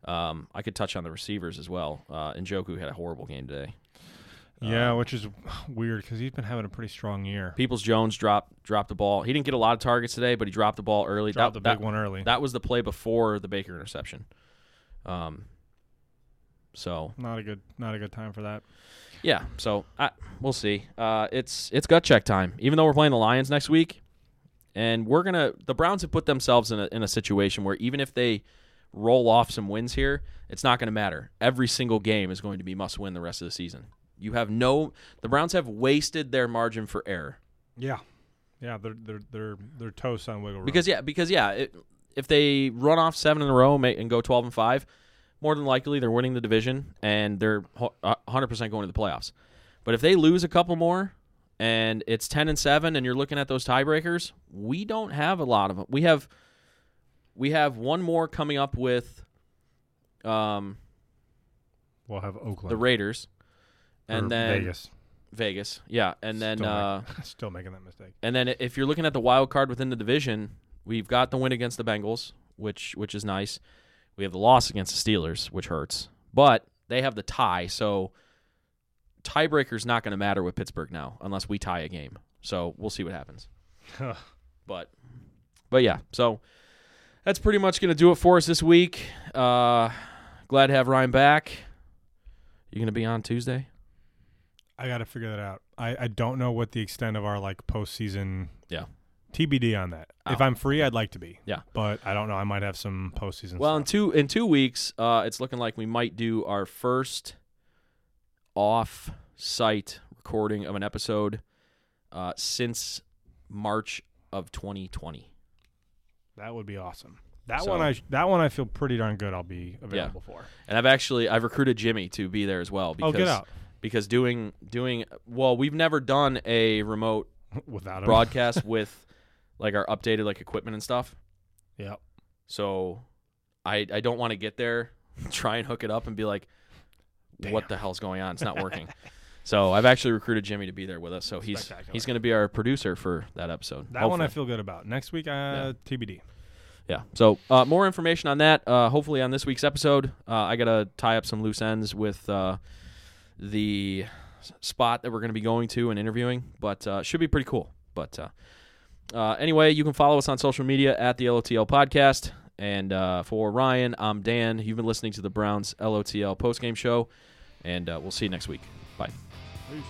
Um, I could touch on the receivers as well. Uh, and Njoku had a horrible game today.
Yeah,
Uh,
which is weird because he's been having a pretty strong year.
Peoples Jones dropped dropped the ball. He didn't get a lot of targets today, but he dropped the ball early.
Dropped
that,
the big
that-
one early.
That was the play before the Baker interception. Um. So
not a good, not a good time for that.
Yeah, so I, we'll see. Uh, it's it's gut check time. Even though we're playing the Lions next week, and we're gonna the Browns have put themselves in a in a situation where even if they roll off some wins here, it's not going to matter. Every single game is going to be must win the rest of the season. You have no the Browns have wasted their margin for error
Yeah, yeah, they're they're they're they're toast on wiggle room.
Because yeah, because yeah, it, if they run off seven in a row and go twelve and five, more than likely they're winning the division and they're hundred percent going to the playoffs. But if they lose a couple more and it's ten and seven, and you're looking at those tiebreakers, we don't have a lot of them. We have we have one more coming up with um,
we'll have Oakland,
the Raiders, and
or
then
Vegas,
Vegas, yeah, and then
Still
uh,
make- still making that mistake.
And then if you're looking at the wild card within the division, we've got the win against the Bengals, which which is nice. We have the loss against the Steelers, which hurts. But they have the tie, so tiebreaker's not going to matter with Pittsburgh now unless we tie a game. So we'll see what happens. But but yeah, so that's pretty much going to do it for us this week. Uh glad to have Ryan back. You going to be on Tuesday?
I got to figure that out. I, I don't know what the extent of our like postseason.
Yeah.
TBD on that. If
Oh.
I'm free, I'd like to be.
Yeah.
But I don't know. I might have some postseason.
Well, in two in two weeks, uh, it's looking like we might do our first off-site recording of an episode uh, since March of 2020.
that would be awesome. That
So-
one I that one I feel pretty darn good. I'll be available for.
And I've actually I've recruited Jimmy to be there as well. Because,
oh, get out
Because doing doing well, we've never done a remote
without him.
broadcast with like our updated like equipment and stuff.
Yeah.
So I I don't want to get there, try and hook it up and be like, what
Damn.
the hell's going on? It's not working. so I've actually recruited Jimmy to be there with us. So he's he's going to be our producer for that episode.
That one I feel good about. Next week, uh, TBD.
yeah. So uh, more information on that. Uh, hopefully on this week's episode. Uh, I got to tie up some loose ends with uh, the spot that we're going to be going to and interviewing, but uh, should be pretty cool. But uh, uh, anyway, you can follow us on social media at the LOTL podcast. And uh, for Ryan, I'm Dan. You've been listening to the Browns LOTL postgame show, and uh, we'll see you next week. Bye.
Peace.